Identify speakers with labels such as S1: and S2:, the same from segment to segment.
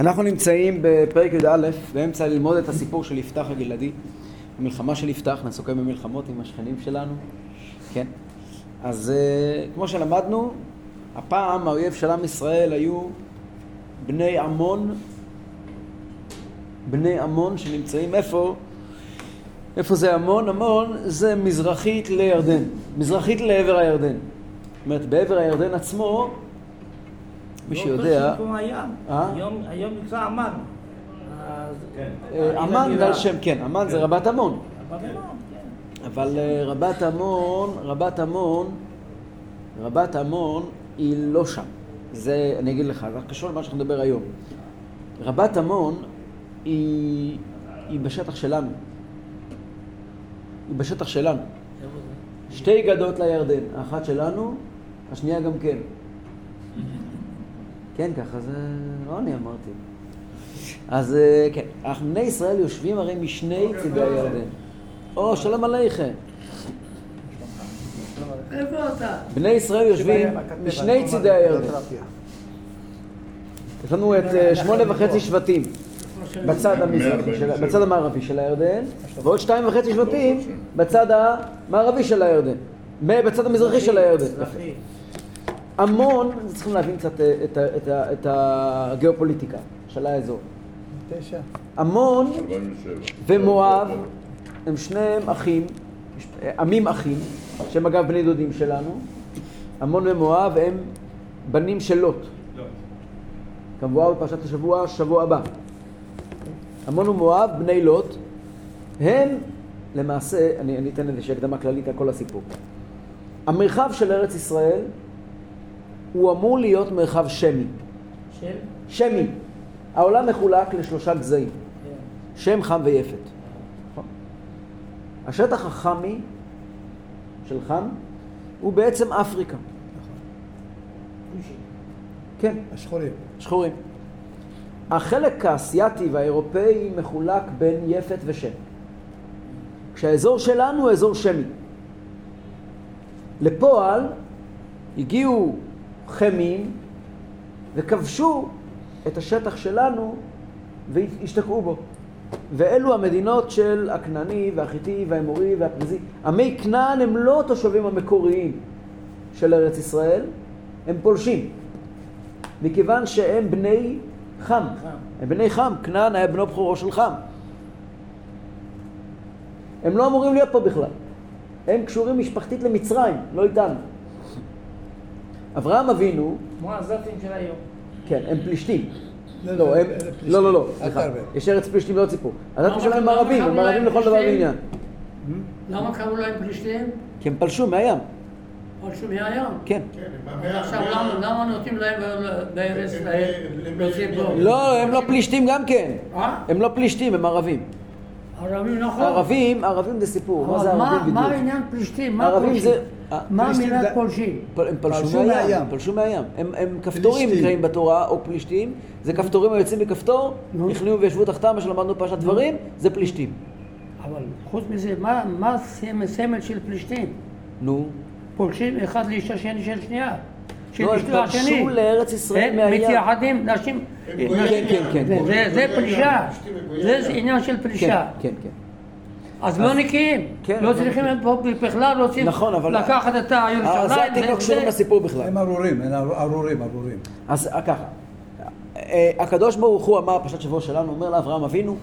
S1: אנחנו נמצאים בפרק י"א, באמצע ללמוד את הסיפור של יפתח הגלעדי, המלחמה של יפתח, נעסוק היום במלחמות עם השכנים שלנו, כן? אז uh, כמו שלמדנו, הפעם האויב של עם ישראל היו בני עמון, בני עמון שנמצאים איפה? איפה זה עמון? עמון זה מזרחית לירדן, מזרחית לעבר הירדן. זאת אומרת, בעבר הירדן עצמו מי שיודע...
S2: אה? היום נקרא אמן.
S1: כן. אה, אמן זה על שם, כן, אמן זה רבת עמון. כן. אבל אה, רבת עמון, רבת עמון, רבת עמון היא לא שם. זה, אני אגיד לך, זה קשור למה שאנחנו נדבר היום. רבת עמון היא, היא בשטח שלנו. היא בשטח שלנו. שתי גדות לירדן, האחת שלנו, השנייה גם כן. כן, ככה זה לא אני אמרתי. אז אה, כן, אנחנו בני ישראל יושבים הרי משני צידי הירדן. או, שלום עליכם.
S2: איפה אתה?
S1: בני ישראל יושבים משני צידי הירדן. יש לנו את אה, שמונה וחצי שבטים בצד המזרחי, בצד המערבי של הירדן, ועוד שתיים וחצי שבטים בצד המערבי של הירדן, בצד המזרחי של הירדן. המון, צריכים להבין קצת אה, את, את, את, את הגיאופוליטיקה של האזור. המון ומואב הם שניהם אחים, עמים אחים, שהם אגב בני דודים שלנו. המון ומואב הם בנים של לוט. כמבואר בפרשת השבוע, שבוע הבא. המון ומואב, בני לוט, הם למעשה, אני, אני אתן איזושהי הקדמה כללית על כל הסיפור. המרחב של ארץ ישראל הוא אמור להיות מרחב שמי.
S2: שם?
S1: שמי. העולם מחולק לשלושה גזעים. כן. שם, חם ויפת. השטח החמי של חם הוא בעצם אפריקה. כן.
S3: השחורים.
S1: שחורים. החלק האסייתי והאירופאי מחולק בין יפת ושם. כשהאזור שלנו הוא אזור שמי. לפועל הגיעו חמים וכבשו את השטח שלנו והשתקעו בו. ואלו המדינות של הכנעני והחיטי והאמורי והפריזי. עמי כנען הם לא התושבים המקוריים של ארץ ישראל, הם פולשים. מכיוון שהם בני חם. חם. הם בני חם. כנען היה בנו בכורו של חם. הם לא אמורים להיות פה בכלל. הם קשורים משפחתית למצרים, לא איתנו. אברהם אבינו...
S2: כמו העזתים של היום.
S1: כן, הם פלישתים. לא, לא, הם... לא, לא, לא, סליחה. יש ארץ פלישתים ועוד סיפור. העזתים שלהם הם ערבים, הם ערבים לכל דבר ועניין.
S2: למה קראו להם פלישתים?
S1: כי הם פלשו מהים.
S2: פלשו מהים?
S1: כן.
S2: עכשיו למה נותנים להם בארץ ישראל
S1: לא, הם לא פלישתים גם כן.
S2: אה?
S1: הם לא פלישתים, הם ערבים.
S2: ערבים נכון.
S1: ערבים, ערבים זה סיפור. מה זה ערבים בדיוק?
S2: מה העניין פלישתים? מה פולשים? מה מילת פולשים?
S1: הם פלשו מהים, פלשו מהים. הם כפתורים נקראים בתורה, או פלישתים. זה כפתורים היוצאים מכפתור, נכנעו וישבו תחתם, מה שלמדנו פרשת דברים, זה פלישתים.
S2: אבל חוץ מזה, מה סמל של פלישתים?
S1: נו?
S2: פולשים אחד לאישה שני של שנייה.
S1: לא, הם פלשו לארץ ישראל מהים.
S2: מתייחדים, נשים...
S1: כן, כן, כן.
S2: זה פלישה. זה עניין של פלישה.
S1: כן, כן.
S2: אז לא נקיים, כן, לא צריכים פה בכלל, רוצים
S1: נכון, אבל...
S2: לקחת את הירושלים.
S1: אז אתם לא קשורים לסיפור בכלל.
S3: הם ארורים, הם ארורים, ארורים.
S1: אז ככה, אה, הקדוש ברוך הוא אמר, פרשת שבוע שלנו, אומר לאברהם אבינו,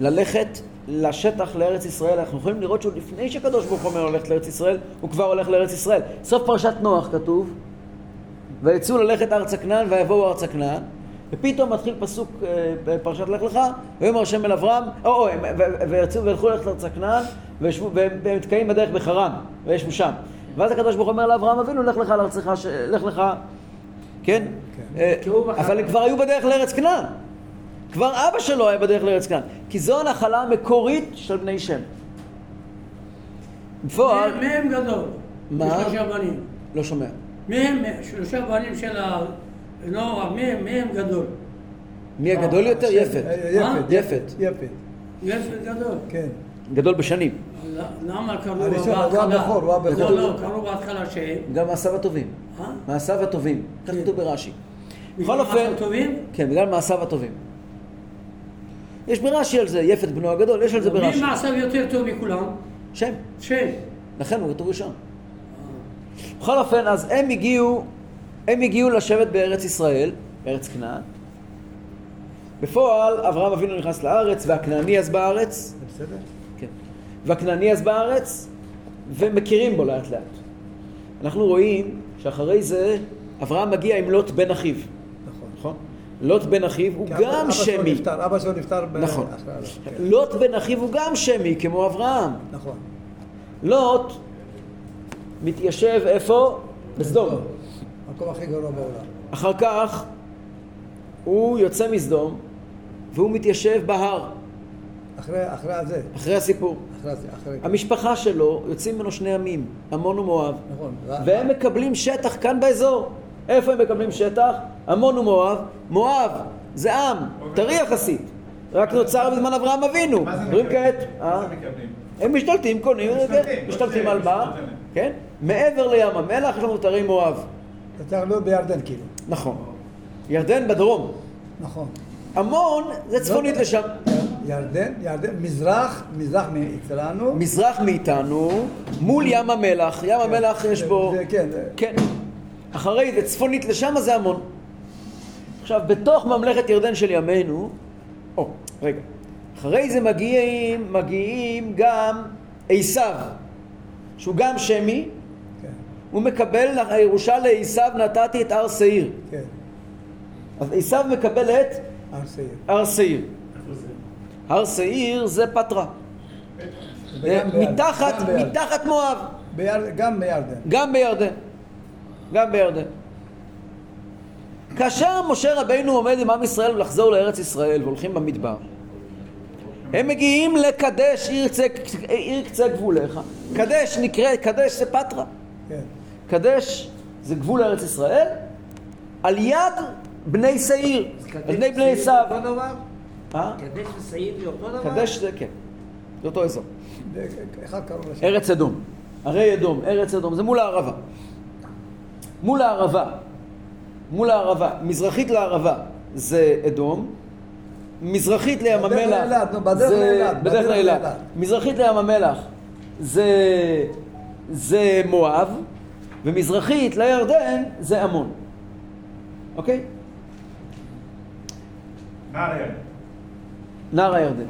S1: ללכת לשטח לארץ ישראל. אנחנו יכולים לראות שהוא לפני שקדוש ברוך הוא אומר ללכת לארץ ישראל, הוא כבר הולך לארץ ישראל. סוף פרשת נוח כתוב, ויצאו ללכת ארצה כנען ויבואו ארצה כנען, ופתאום מתחיל פסוק אה, בפרשת לך לך, ויאמר השם אל אברהם, או, או, ויצאו וילכו ללכת ארצה כנען, והם נתקעים בדרך בחרן, וישבו שם. ואז הקדוש ברוך הוא אומר לאברהם אבינו, לך לך לארצך, לך לך, כן? כן. אה, אבל הם כבר היו בדרך לארץ כנען. כבר אבא שלו היה בדרך לארץ כנען. כי זו הנחלה המקורית של בני שם.
S2: בפועל... מי הם גדול?
S1: מה? לא שומע.
S2: מי הם שלושה בנים של הנוער, מי הם גדול?
S1: מי הגדול יותר? יפת.
S3: יפת.
S1: יפת.
S3: יפת.
S2: יפת גדול.
S3: כן.
S1: גדול בשנים.
S2: למה קראו
S3: בהתחלה? הוא הבכור, הוא הבכור.
S2: לא, לא, קראו בהתחלה ש...
S1: גם מעשיו הטובים. מעשיו הטובים. כך כתוב ברש"י. בכל אופן,
S2: טובים?
S1: כן, בגלל מעשיו הטובים. יש ברש"י על זה, יפת בנו הגדול, יש על זה
S2: מי
S1: ברש"י.
S2: מעשיו יותר טוב מכולם?
S1: שם,
S2: שם.
S1: לכן הוא כתוב ראשון. בכל אופן, אז הם הגיעו, הם הגיעו לשבת בארץ ישראל, בארץ כנען. בפועל, אברהם אבינו נכנס לארץ, והכנעני אז בארץ,
S3: בסדר?
S1: כן. והכנעני אז בארץ, ומכירים בו לאט לאט. אנחנו רואים שאחרי זה, אברהם מגיע עם לוט בן אחיו,
S3: נכון.
S1: נכון? לוט בן אחיו הוא
S3: אבא-
S1: גם
S3: אבא שלו
S1: שמי.
S3: נפטר, אבא שלו נפטר ב-
S1: נכון.
S3: כן.
S1: לוט בן אחיו הוא גם שמי, כמו אברהם.
S3: נכון.
S1: לוט מתיישב איפה? בסדום.
S3: המקום הכי גרוע בעולם.
S1: אחר כך הוא יוצא מסדום והוא מתיישב בהר,
S3: אחרי אחרי הזה.
S1: אחרי הסיפור.
S3: אחרי זה. אחרי...
S1: המשפחה שלו, יוצאים ממנו שני עמים, עמון ומואב,
S3: נכון.
S1: והם מקבלים שטח כאן באזור. איפה הם מקבלים שטח? עמון ומואב. מואב זה עם, טרי יחסית. רק נוצר בזמן אברהם אבינו.
S4: מה זה מקבלים?
S1: אה?
S4: זה מקבלים?
S1: הם משתלטים, קונים,
S4: משתלטים,
S1: על מה? כן? מעבר לים המלח יש לנו את ערי מואב.
S3: צריך להיות בירדן כאילו.
S1: נכון. ירדן בדרום.
S3: נכון.
S1: עמון זה צפונית
S3: לא-
S1: לשם.
S3: ירדן, ירדן, מזרח, מזרח מאצלנו.
S1: מזרח מאיתנו, מול ים המלח. ים המלח יש בו...
S3: זה- כן.
S1: כן. אחרי זה צפונית לשם זה עמון. עכשיו, בתוך ממלכת ירדן של ימינו, או, רגע. אחרי זה מגיעים, מגיעים גם עשיו, שהוא גם שמי,
S3: כן.
S1: הוא מקבל, הירושה לעשיו נתתי את הר שעיר.
S3: כן.
S1: אז עשיו מקבל את
S3: הר שעיר.
S1: הר שעיר. הר שעיר זה פטרה.
S3: בירדן.
S1: מתחת. מתחת מואב.
S3: גם בירדן.
S1: גם בירדן. גם בירדן. כאשר משה רבינו עומד עם עם ישראל לחזור לארץ ישראל והולכים במדבר, הם מגיעים לקדש עיר קצה, עיר קצה גבוליך. קדש נקרא, קדש זה פטרה.
S3: כן.
S1: קדש זה גבול ארץ ישראל, על יד בני שעיר, על בני בני עשיו. אה?
S5: קדש ושעיר זה אותו דבר?
S1: קדש זה כן, זה אותו אזור. ארץ אדום. הרי אדום, ארץ אדום, זה מול הערבה. מול הערבה, מול הערבה, מזרחית לערבה זה אדום, מזרחית לים המלח,
S3: בדרך לאילת.
S1: מזרחית לים המלח זה מואב, ומזרחית לירדן זה עמון, אוקיי?
S4: נהר הירדן.
S1: נהר הירדן,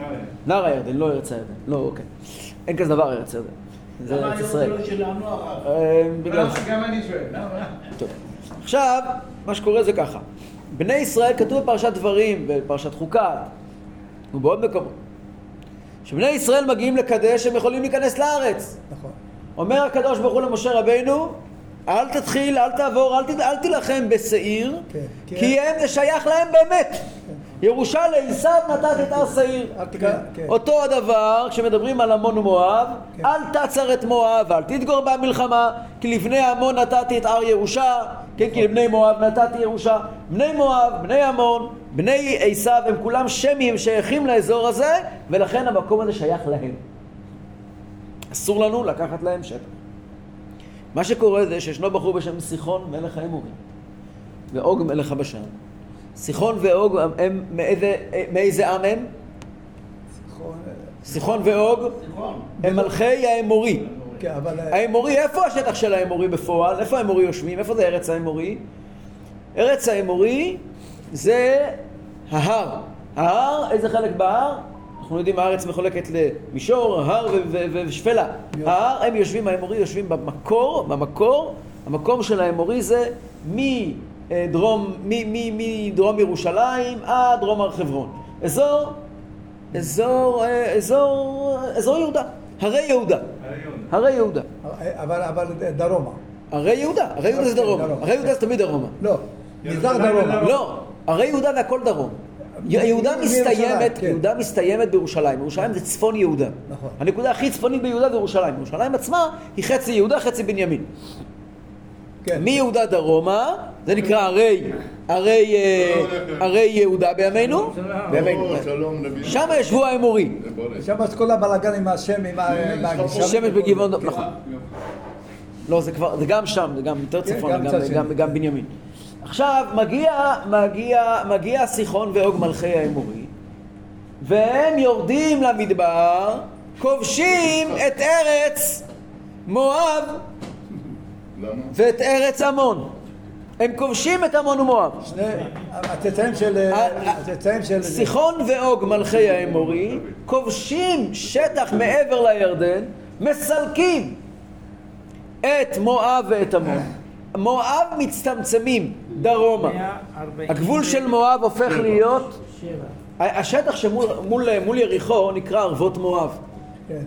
S4: נהר הירדן.
S1: הירדן, לא ארץ הירדן, לא אוקיי, אין כזה דבר ארץ ירדן, זה
S5: למה
S1: ארץ
S5: היום
S1: ישראל.
S5: זה לא שלנו הרב?
S1: אה, בגלל זה.
S4: גם אני שואל, למה?
S1: טוב. עכשיו, מה שקורה זה ככה. בני ישראל כתוב בפרשת דברים, בפרשת חוקת, ובעוד מקומות. כשבני ישראל מגיעים לקדש, הם יכולים להיכנס לארץ.
S3: נכון.
S1: אומר הקדוש ברוך הוא למשה רבינו, אל תתחיל, אל תעבור, אל, ת, אל תילחם בשעיר,
S3: כן,
S1: כי,
S3: כי
S1: הם, זה שייך להם באמת. ירושה לעשיו נתת את הר שעיר.
S3: תיכנס, כן.
S1: אותו הדבר כשמדברים על עמון ומואב,
S3: כן.
S1: אל תצר את מואב, אל תדגור במלחמה, כי לבני עמון נתתי את הר ירושה, כן, כי לבני מואב נתתי ירושה. בני מואב, בני עמון, בני עשיו, הם כולם שמים, שייכים לאזור הזה, ולכן המקום הזה שייך להם. אסור לנו לקחת להם שטח. מה שקורה זה שישנו בחור בשם סיחון מלך האמורים ואוג מלך הבשן. סיחון ואוג הם מאיזה, מאיזה עם הם? סיחון ואוג
S5: נכון.
S1: הם מלכי האמורי.
S3: כן, אבל...
S1: האמורי, איפה השטח של האמורי בפועל? איפה האמורי יושבים? איפה זה ארץ האמורי? ארץ האמורי זה ההר. ההר, איזה חלק בהר? אנחנו יודעים, הארץ מחולקת למישור, הר ו- ו- ו- ושפלה. ההר, הם יושבים, האמורי יושבים במקור, במקור, המקום של האמורי זה מדרום, ירושלים עד דרום הר חברון. אזור, אזור, אה, אזור, אזור יהודה, הרי יהודה,
S4: הרי יהודה.
S3: אבל, אבל דרומה.
S1: הרי יהודה, הרי יהודה זה דרום,
S3: דרום.
S1: הרי יהודה זה תמיד דרומה.
S3: לא, מזרח דרומה.
S1: לא, הרי יהודה זה הכל דרום. יהודה מסתיימת,
S3: כן.
S1: יהודה מסתיימת בירושלים, ירושלים זה צפון יהודה.
S3: נכון.
S1: הנקודה הכי צפונית ביהודה זה ירושלים. ירושלים עצמה היא חצי יהודה, חצי בנימין.
S3: כן.
S1: מיהודה דרומה, זה נקרא הרי, הרי, אה, הרי יהודה בימינו, בימינו.
S6: נביא.
S1: שם ישבו האמורי.
S6: זה בורא.
S3: שם אז כל הבלאגן עם השם, עם ה-
S6: כן,
S3: הגישה.
S1: שמש בגבעון,
S3: כן.
S1: נכון. לא, זה כבר, זה גם שם, זה גם יותר
S3: כן,
S1: צפון,
S3: גם
S1: בנימין. עכשיו מגיע, מגיע, מגיע סיחון ואוג מלכי האמורי, והם יורדים למדבר, כובשים את ארץ מואב? ואת ארץ עמון. הם כובשים את עמון ומואב.
S3: שני, הצאצאים של... הצאצאים של...
S1: סיחון ואוג מלכי האמורי כובשים שטח מעבר לירדן, מסלקים את מואב ואת עמון. מואב מצטמצמים דרומה.
S5: 140.
S1: הגבול של מואב הופך להיות. השטח שמול מול, מול יריחו נקרא ערבות מואב,
S3: כן,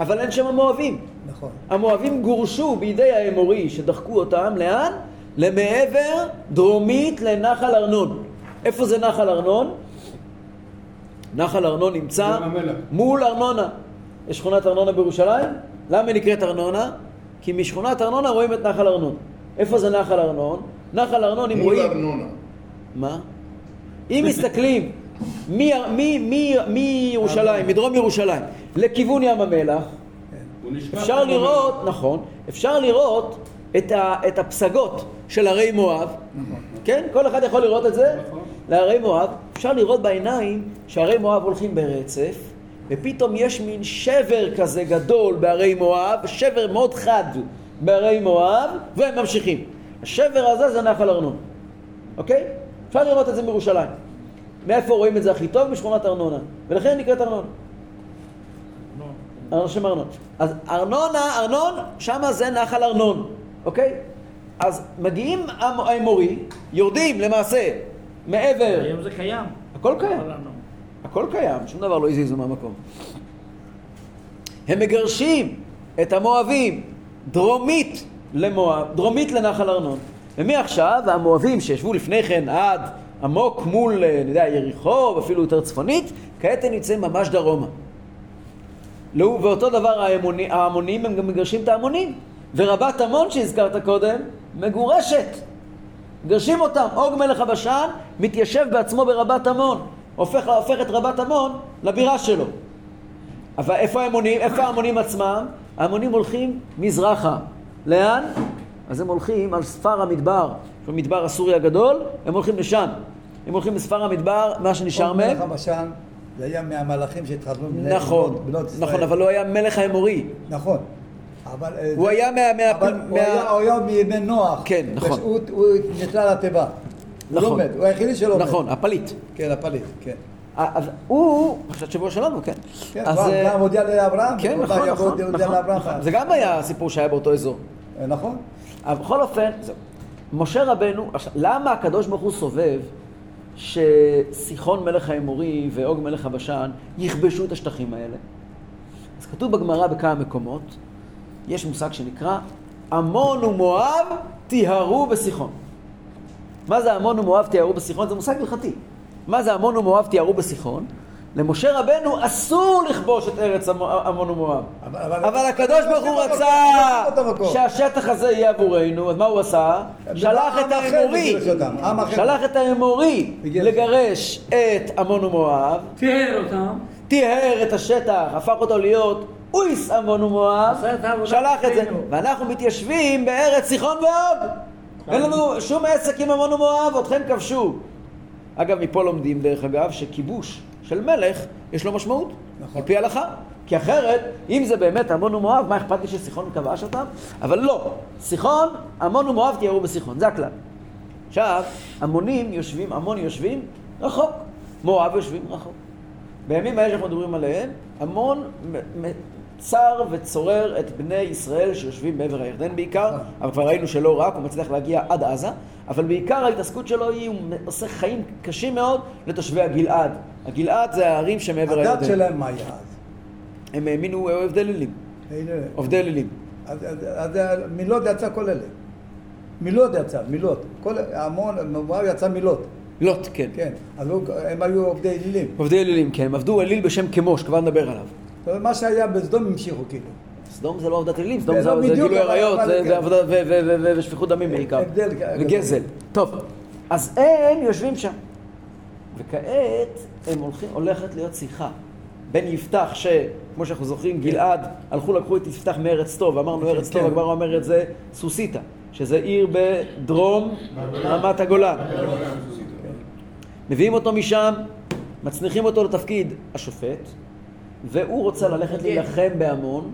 S1: אבל אין שם מואבים.
S3: נכון.
S1: המואבים גורשו בידי האמורי שדחקו אותם, לאן? למעבר דרומית לנחל ארנון. איפה זה נחל ארנון? נחל ארנון נמצא. מול ארנונה. יש שכונת ארנונה בירושלים? למה היא נקראת ארנונה? כי משכונת ארנונה רואים את נחל ארנון. איפה זה נחל ארנון? נחל ארנון, אם
S6: מול
S1: רואים...
S6: ארנונה.
S1: מה? אם מסתכלים מירושלים, מדרום ירושלים, לכיוון ים המלח, אפשר. לראות, נכון, אפשר לראות את, ה, את הפסגות של הרי מואב, כן? כל אחד יכול לראות את זה,
S4: נכון.
S1: להרי מואב, אפשר לראות בעיניים שהרי מואב הולכים ברצף, ופתאום יש מין שבר כזה גדול בהרי מואב, שבר מאוד חד בהרי מואב, והם ממשיכים. השבר הזה זה נחל ארנון, אוקיי? אפשר לראות את זה מירושלים. מאיפה רואים את זה הכי טוב? משכונת ארנונה, ולכן נקראת ארנונה. ארנון שם ארנון. אז ארנונה, ארנון, שמה זה נחל ארנון, אוקיי? אז מגיעים האמ- האמורי, יורדים למעשה מעבר,
S5: היום זה קיים.
S1: הכל קיים. הכל קיים, שום דבר לא הזיזו מהמקום. הם מגרשים את המואבים דרומית למואב, דרומית לנחל ארנון. ומעכשיו המואבים שישבו לפני כן עד עמוק מול, אה, אני יודע, יריחו, ואפילו יותר צפונית, כעת הם נמצאים ממש דרומה. לא, ואותו דבר ההמוני, ההמונים, הם גם מגרשים את ההמונים. ורבת עמון שהזכרת קודם, מגורשת. מגרשים אותם. אוג מלך הבשן מתיישב בעצמו ברבת עמון. הופך, הופך את רבת עמון לבירה שלו. אבל איפה ההמונים? איפה ההמונים עצמם? ההמונים הולכים מזרחה. לאן? אז הם הולכים על ספר המדבר, שהוא מדבר הסורי הגדול, הם הולכים לשם. הם הולכים לספר המדבר, מה שנשאר מהם.
S3: מלך הבשן, זה היה מהמלאכים שהתחתנו
S1: נכון,
S3: בנות- בנות ישראל.
S1: נכון, אבל הוא היה מלך האמורי.
S3: נכון. אבל... אה,
S1: הוא
S3: זה-
S1: היה מה... מה-
S3: אבל
S1: מה-
S3: הוא היה- הוא היה מימי נוח.
S1: כן, נכון.
S3: הוא הוא נקלע לתיבה. הוא
S1: נכון.
S3: לא מת, הוא היחידי שלא מת.
S1: נכון, הפליט.
S3: כן, הפליט, כן.
S1: אז הוא, עכשיו שבוע שלנו, כן.
S3: כן,
S1: אז, אה,
S3: גם הודיע לאברהם.
S1: כן, נכון, נכון,
S3: הודיע
S1: נכון,
S3: לאברהם.
S1: נכון. זה גם היה סיפור שהיה באותו אזור.
S3: אה, נכון.
S1: אבל בכל אופן, זהו. משה רבנו, למה הקדוש ברוך הוא סובב שסיחון מלך האמורי ואוג מלך הבשן יכבשו את השטחים האלה? אז כתוב בגמרא בכמה מקומות, יש מושג שנקרא עמון ומואב טיהרו בסיחון. מה זה עמון ומואב טיהרו בסיחון? זה מושג הלכתי. מה זה עמון ומואב טיהרו בסיחון? למשה רבנו אסור לכבוש את ארץ עמו- עמון ומואב.
S3: אבל-
S1: אבל הקדוש ברוך הוא רצה. שהשטח הזה יהיה עבורנו, אז מה הוא עשה? שלח את האמורי. שלח את האמורי. לגרש את עמון ומואב,
S2: טיהר אותם.
S1: טיהר את השטח, הפך אותו להיות אויס עמון ומואב, שלח את זה. ואנחנו מתיישבים בארץ סיחון ואוג. אין לנו שום עסק עם עמון ומואב, אתכם כבשו. אגב, מפה לומדים, דרך אגב, שכיבוש של מלך, יש לו משמעות.
S3: נכון.
S1: על פי ההלכה. כי אחרת, אם זה באמת עמון ומואב, מה אכפת לי שסיחון כבש אותם? אבל לא. סיחון, עמון ומואב תיארו בסיחון, זה הכלל. עכשיו, עמונים יושבים, עמון יושבים רחוק, מואב יושבים רחוק. בימים האלה שאנחנו מדברים עליהם, עמון צר וצורר את בני ישראל שיושבים בעבר הירדן בעיקר, אבל כבר ראינו שלא רק, הוא מצליח להגיע עד עזה, אבל בעיקר ההתעסקות שלו היא, הוא עושה חיים קשים מאוד לתושבי הגלעד. הגלעד זה הערים שמעבר
S3: הדת
S1: הירדן.
S3: שלהם מה היה אז?
S1: הם האמינו עובדי אלילים, עובדי אלילים.
S3: אז- אז מילות יצא כל אלה. מילות יצא, מילות. כל המון, מואב יצא מילות.
S1: לוט, כן.
S3: כן. אז הם היו עובדי אלילים.
S1: עובדי אלילים, כן. הם עבדו אליל בשם כמוש, כבר נדבר עליו.
S3: אבל מה שהיה בסדום המשיכו כאילו.
S1: סדום זה לא עבודת אלילים, סדום
S3: זה
S1: גילוי עריות, זה-
S3: כן.
S1: ושפיכות דמים בעיקר.
S3: גדול.
S1: וגזל. טוב, אז הם יושבים שם. וכעת הם הולכים, הולכת להיות שיחה בין יפתח, שכמו שאנחנו זוכרים, גלעד, הלכו לקחו את יפתח מארץ טוב, אמרנו ארץ טוב,
S3: כן.
S1: הגמרא אומרת זה סוסיתא. שזה עיר בדרום רמת הגולן. מביאים אותו משם, מצניחים אותו לתפקיד השופט, והוא רוצה ללכת להילחם בעמון,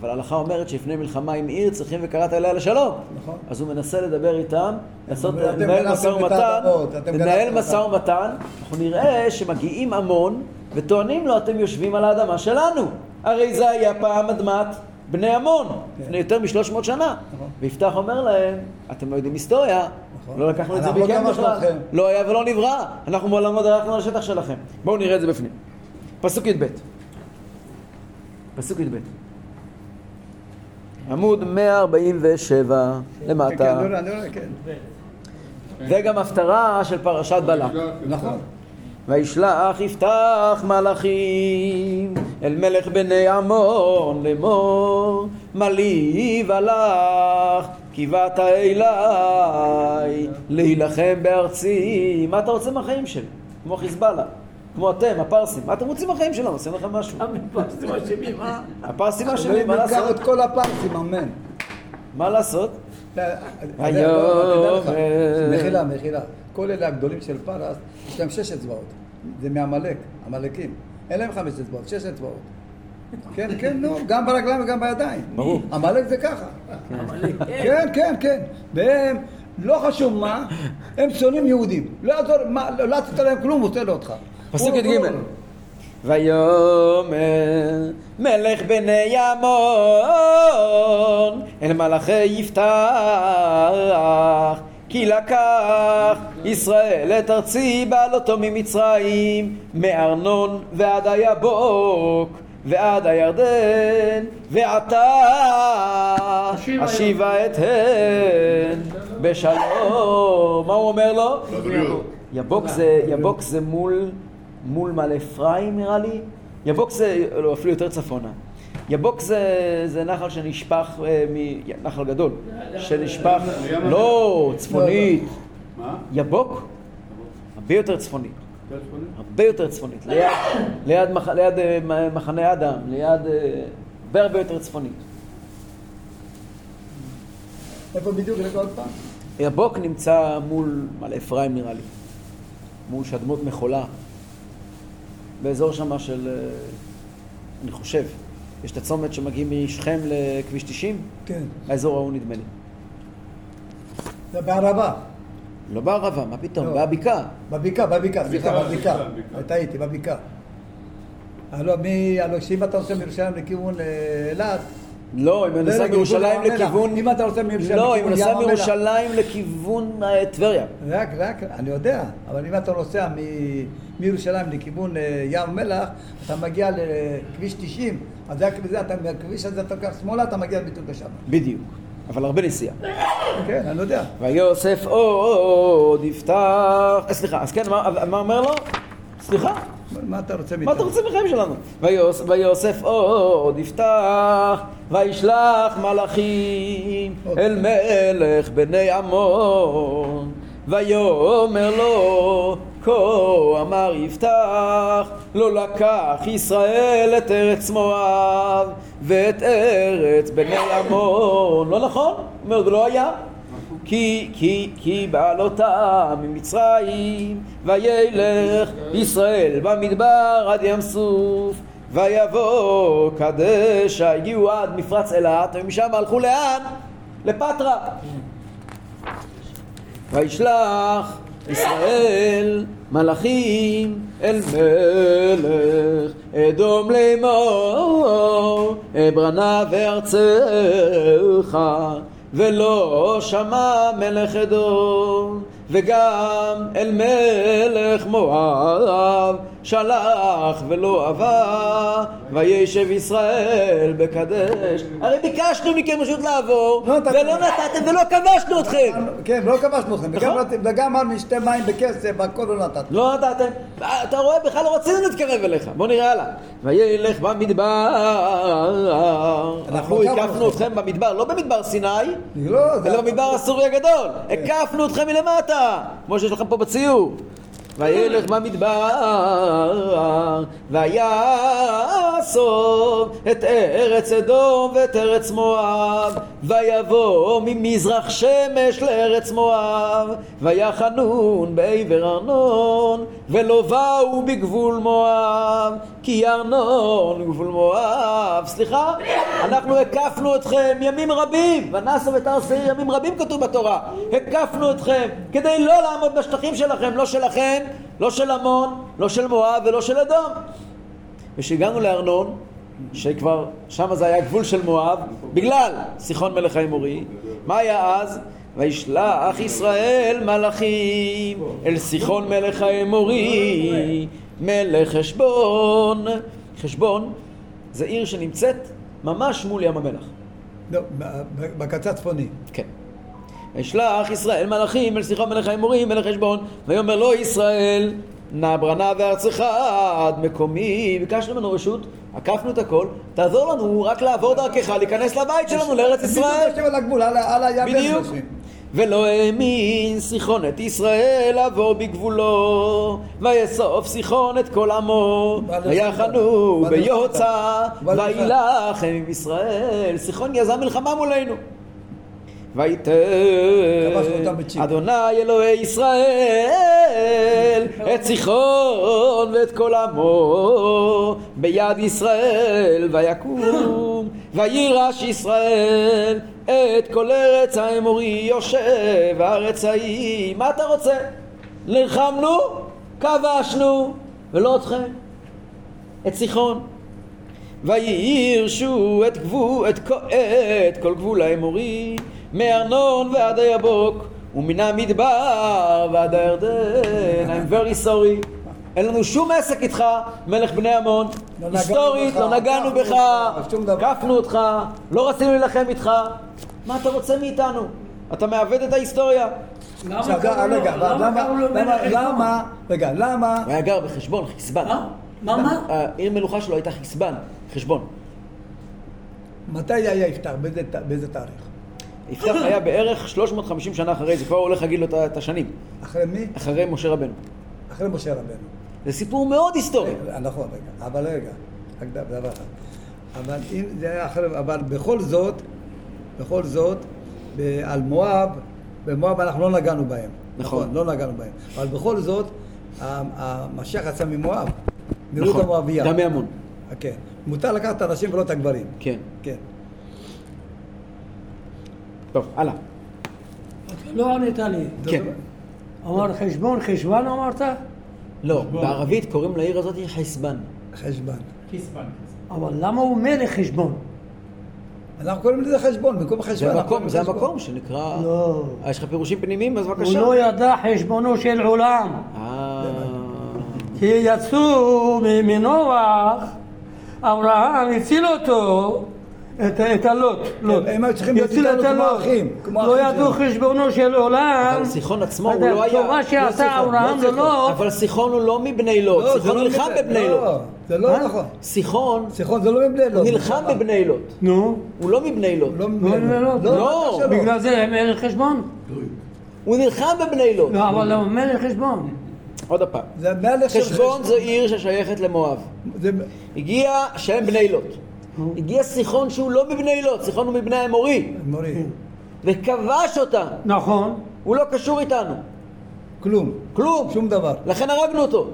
S1: אבל ההלכה אומרת שלפני מלחמה עם עיר צריכים וקראת אליה לשלום.
S3: נכון.
S1: אז הוא מנסה לדבר איתם, לעשות, לנהל משא ומתן, לנהל משא. ומתן, אנחנו נראה שמגיעים המון וטוענים לו אתם יושבים על האדמה שלנו. הרי זה היה פעם אדמת בני עמון, לפני יותר מ-300 שנה.
S3: נכון.
S1: ויפתח אומר להם, אתם לא יודעים היסטוריה,
S3: נכון.
S1: לא לקחנו את זה
S3: לא
S1: מכם בכלל. לא היה ולא נברא, אנחנו מעולם לא דרכנו על השטח שלכם. בואו נראה את זה בפנים. פסוק י"ב. פסוק י"ב. עמוד 147
S3: כן, כן,
S1: למטה.
S3: אני רואה, אני רואה, כן.
S1: זה גם הפטרה של פרשת בלק.
S3: נכון.
S1: וישלח יפתח מלאכים אל מלך בני עמון לאמור מה לי ולך כי באת אליי להילחם בארצי מה אתה רוצה מהחיים שלי? כמו חיזבאללה כמו אתם הפרסים מה אתם רוצים מהחיים שלנו? עושים לכם משהו
S2: המפרסים אשמים, אה?
S1: הפרסים אשמים מה לעשות?
S3: את כל הפרסים, אמן.
S1: מה לעשות? היום,
S3: לא,
S1: אה.
S3: מחילה, מחילה. כל אלה הגדולים של פרס, יש להם שש אצבעות. זה מעמלק, עמלקים. אין להם חמש אצבעות, שש אצבעות. כן, כן, נו, גם ברגליים וגם בידיים.
S1: ברור.
S3: עמלק זה ככה. כן, כן, כן. והם, לא חשוב מה, הם שונאים יהודים. לא יעזור, לא עשית להם כלום, הוא עושה לו אותך.
S1: פסוק י"ג. ויאמר מלך בני עמון אל מלאכי יפתח כי לקח ישראל את ארצי בעלותו ממצרים מארנון ועד היבוק ועד הירדן ועתה אשיבה את הן בשלום מה הוא אומר לו? יבוק זה מול, מול מעלה אפרים נראה לי. יבוק זה, לא, אפילו יותר צפונה. יבוק זה, זה נחל שנשפך, אה, מ- נחל גדול, שנשפך, לא, צפונית.
S4: מה?
S1: יבוק, הרבה יותר צפונית. הרבה יותר צפונית. ליד, ליד, מח, ליד אה, מחנה אדם, ליד, אה, הרבה הרבה יותר צפונית.
S3: איפה בדיוק? רגע עוד פעם.
S1: יבוק נמצא מול מעלה אפרים נראה לי, מול שדמות מחולה, באזור שם של, אה, אני חושב, יש את הצומת שמגיעים משכם לכביש 90,
S3: כן.
S1: האזור ההוא נדמה לי.
S3: זה בערבה.
S1: לא בערבה, מה פתאום,
S3: לא.
S1: בבקעה.
S3: בבקעה, בבקעה, סליחה,
S4: בבקעה.
S3: טעיתי, בבקעה. הלו, מי, הלו, שאם אתה נוסע מירושלים לכיוון אה, אילת,
S1: לא, אם אני
S3: לא,
S1: נוסע
S3: לא,
S1: מירושלים לכיוון...
S3: אם אתה נוסע מירושלים
S1: לא, אם
S3: לכיוון
S1: אני נוסע
S3: ים המלח.
S1: מירושלים לכיוון טבריה.
S3: רק, רק, אני יודע, אבל אם אתה נוסע מ- מירושלים לכיוון אה, ים המלח, אתה מגיע לכביש 90, אז זה הכביש אתה- מהכביש הזה אתה לוקח שמאלה, אתה מגיע בדיוק לשם.
S1: בדיוק, אבל הרבה נסיעה.
S3: כן, אני יודע.
S1: ויוסף עוד יפתח... אה, סליחה, אז כן, מה מה אומר לו? סליחה?
S3: מה אתה רוצה
S1: מה
S3: מאיתנו?
S1: אתה רוצה מחיים שלנו? ויוס, ויוסף עוד יפתח, וישלח מלאכים אל מלך בני עמון, ויאמר לו, כה אמר יפתח, לא לקח ישראל את ארץ מואב ואת ארץ בני עמון. לא נכון? אומר, זה לא היה. כי, כי, כי בעלותה ממצרים, וילך ישראל במדבר עד ים סוף, ויבוא קדשה, הגיעו עד מפרץ אילת, ומשם הלכו לאן? לפטרה. וישלח ישראל מלאכים אל מלך אדום לאמור אברנה וארצך ולא שמע מלך אדום וגם אל מלך מואב שלח ולא אבה וישב ישראל בקדש הרי ביקשנו מכם רשות לעבור
S3: לא נתתם.
S1: ולא נתתם ולא כבשנו אתכם
S3: כן, לא כבשנו אתכם, וגם
S1: נכון.
S3: וגם אמרנו שתי מים בכסף, והכל לא נתת.
S1: לא נתתם, אתה רואה, בכלל לא רצינו להתקרב אליך. בוא נראה הלאה. וילך במדבר. אנחנו
S3: הקפנו אתכם.
S1: במדבר, לא במדבר סיני,
S3: לא.
S1: אלא במדבר הסורי הגדול. הקפנו אתכם מלמטה, כמו שיש לכם פה בציור. וילך במדבר, ויאסוף את ארץ אדום ואת ארץ מואב, ויבוא ממזרח שמש לארץ מואב, ויחנון בעבר ארנון, ולא באו בגבול מואב, כי ארנון גבול מואב. סליחה, אנחנו הקפנו אתכם ימים רבים, ונסו ותר שעיר ימים רבים כתוב בתורה. הקפנו אתכם כדי לא לעמוד בשטחים שלכם, לא שלכם, לא של עמון, לא של מואב ולא של אדום. וכשהגענו לארנון, שכבר שם זה היה גבול של מואב, בגלל סיחון מלך האמורי, מה היה אז? וישלח ישראל מלאכים אל סיחון מלך האמורי, מלך חשבון. חשבון זה עיר שנמצאת ממש מול ים המלח.
S3: לא, בקצה הצפוני.
S1: כן. וישלח ישראל מלאכים אל סיחון מלך האמורים מלך חשבון ויאמר לו ישראל נע ברנה בארצך עד מקומי. ביקשנו ממנו רשות עקפנו את הכל תעזור לנו רק לעבור דרכך להיכנס לבית שלנו לארץ ישראל.
S3: בדיוק.
S1: ולא האמין סיחון את ישראל לעבור בגבולו ויאסוף סיחון את כל עמו. ויחנו ביוצא וילחם עם ישראל. סיחון יזם מלחמה מולנו ויתן. אדוני אלוהי ישראל את סיחון ואת כל עמו ביד ישראל ויקום וירש ישראל את כל ארץ האמורי יושב הארץ ההיא. מה אתה רוצה? נלחמנו, כבשנו? ולא אתכם? את סיחון ויירשו את, גבול, את, את כל גבול האמורי מארנון ועד היבוק ומן המדבר ועד הירדן. I'm very sorry. אין לנו שום עסק איתך מלך בני עמון
S3: לא נגענו
S1: היסטורית
S3: בך,
S1: לא נגענו
S3: עקפנו
S1: בך.
S3: אותך, שום דבר.
S1: עקפנו אותך. לא רצינו להילחם איתך. מה אתה רוצה מאיתנו? אתה מעוות את ההיסטוריה.
S2: למה קראו לו- למה
S3: רגע, למה,
S1: הוא היה גר בחשבון, חסבן.
S2: מה? מה?
S1: העיר מלוכה שלו הייתה חסבן, חשבון.
S3: מתי היה יפתח? באיזה תאריך?
S1: יפתח היה בערך 350 שנה אחרי זה, כבר הולך להגיד לו את השנים,
S3: אחרי מי?
S1: אחרי משה רבנו.
S3: אחרי משה רבנו.
S1: זה סיפור מאוד היסטורי.
S3: רגע, נכון, רגע, אבל רגע, רק דבר אחד. אבל אם זה היה אחרי, אבל בכל זאת, בכל זאת, על מואב, במואב אנחנו לא נגענו בהם.
S1: נכון.
S3: לא נגענו בהם. אבל בכל זאת, המשיח יצא ממואב. מרות
S1: נכון,
S3: המואביה.
S1: גם מעמון.
S3: כן. מותר לקחת את הנשים ולא את הגברים.
S1: כן.
S3: כן.
S1: טוב, הלאה.
S2: לא ענית לי.
S1: כן.
S2: אמר חשבון, חשבון אמרת?
S1: לא, בערבית קוראים לעיר הזאת חסבן.
S3: חשבון.
S4: קיסבן.
S2: אבל למה הוא מלך חשבון?
S3: אנחנו קוראים לזה חשבון, במקום חשבון.
S1: זה המקום, זה. המקום שנקרא...
S2: לא.
S1: אה, יש לך פירושים פנימיים? אז
S2: הוא
S1: בבקשה.
S2: לא ידע חשבונו של עולם.
S1: אה...
S2: כי יצאו מ- מנוח, אברהם הציל אותו, את, את הלוט. לוט.
S3: הם היו צריכים להיות איתנו כמו. אחים,
S2: לא ידעו. חשבונו של עולם.
S1: אבל סיחון עצמו הוא לא היה...
S2: התורה
S3: לא
S2: שעשה אברהם
S3: לא סיחון.
S2: ללוט,
S1: אבל סיחון הוא לא מבני לוט,
S3: לא, זה
S1: סיחון
S3: לא
S1: נלחם בבני
S3: לא,
S1: לוט.
S3: זה לא
S2: מה?
S3: נכון.
S1: סיחון,
S3: סיחון זה לא מבני לוט.
S1: נלחם בבני לוט.
S2: נו,
S1: הוא לא מבני לוט.
S3: לא
S2: לא,
S3: מבני
S2: לא,
S3: לוט.
S2: לא.
S1: לא.
S2: בגלל זה הם מלך חשבון?
S1: הוא נלחם בבני לוט.
S2: לא, אבל הוא מלך חשבון.
S1: עוד פעם.
S3: זה
S1: חשבון זו עיר ששייכת למואב.
S3: זה-
S1: הגיע שהם בני לוט. הגיע סיחון שהוא לא מבני לוט, סיחון הוא מבני האמורי.
S3: מורי,
S1: וכבש אותם.
S2: נכון.
S1: הוא לא קשור איתנו.
S3: כלום.
S1: כלום.
S3: שום דבר.
S1: לכן הרגנו אותו.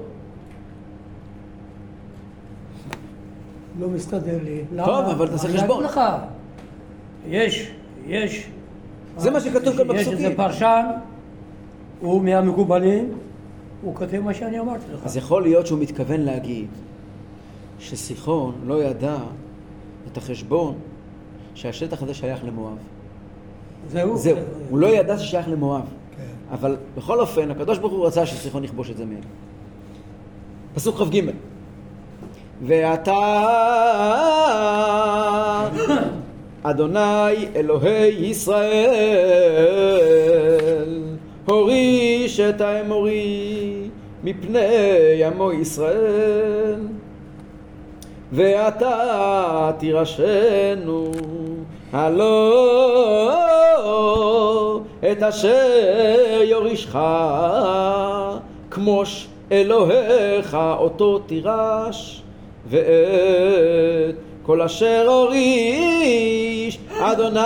S2: לא מסתדר לי.
S1: טוב,
S2: למה?
S1: אבל תעשה חשבון.
S2: לך, יש, יש...
S1: זה מה שכתוב כאן
S2: יש
S1: בפסוקים.
S2: איזה פרשן, הוא מהמקובלים, הוא כותב מה שאני אמרתי לך.
S1: אז יכול להיות שהוא מתכוון להגיד שסיחון לא ידע את החשבון שהשטח הזה שייך למואב.
S2: זהו.
S1: זהו, הוא לא ידע ששייך למואב.
S3: כן.
S1: אבל בכל אופן, הקדוש ברוך הוא רצה שסיחון יכבוש את זה מהם. פסוק כ"ג ואתה אדוני אלוהי ישראל הוריש את האמורי מפני עמו ישראל ואתה תירשנו. הלא את אשר יורישך כמוש אלוהיך אותו תירש ואת כל אשר הוריש אדוני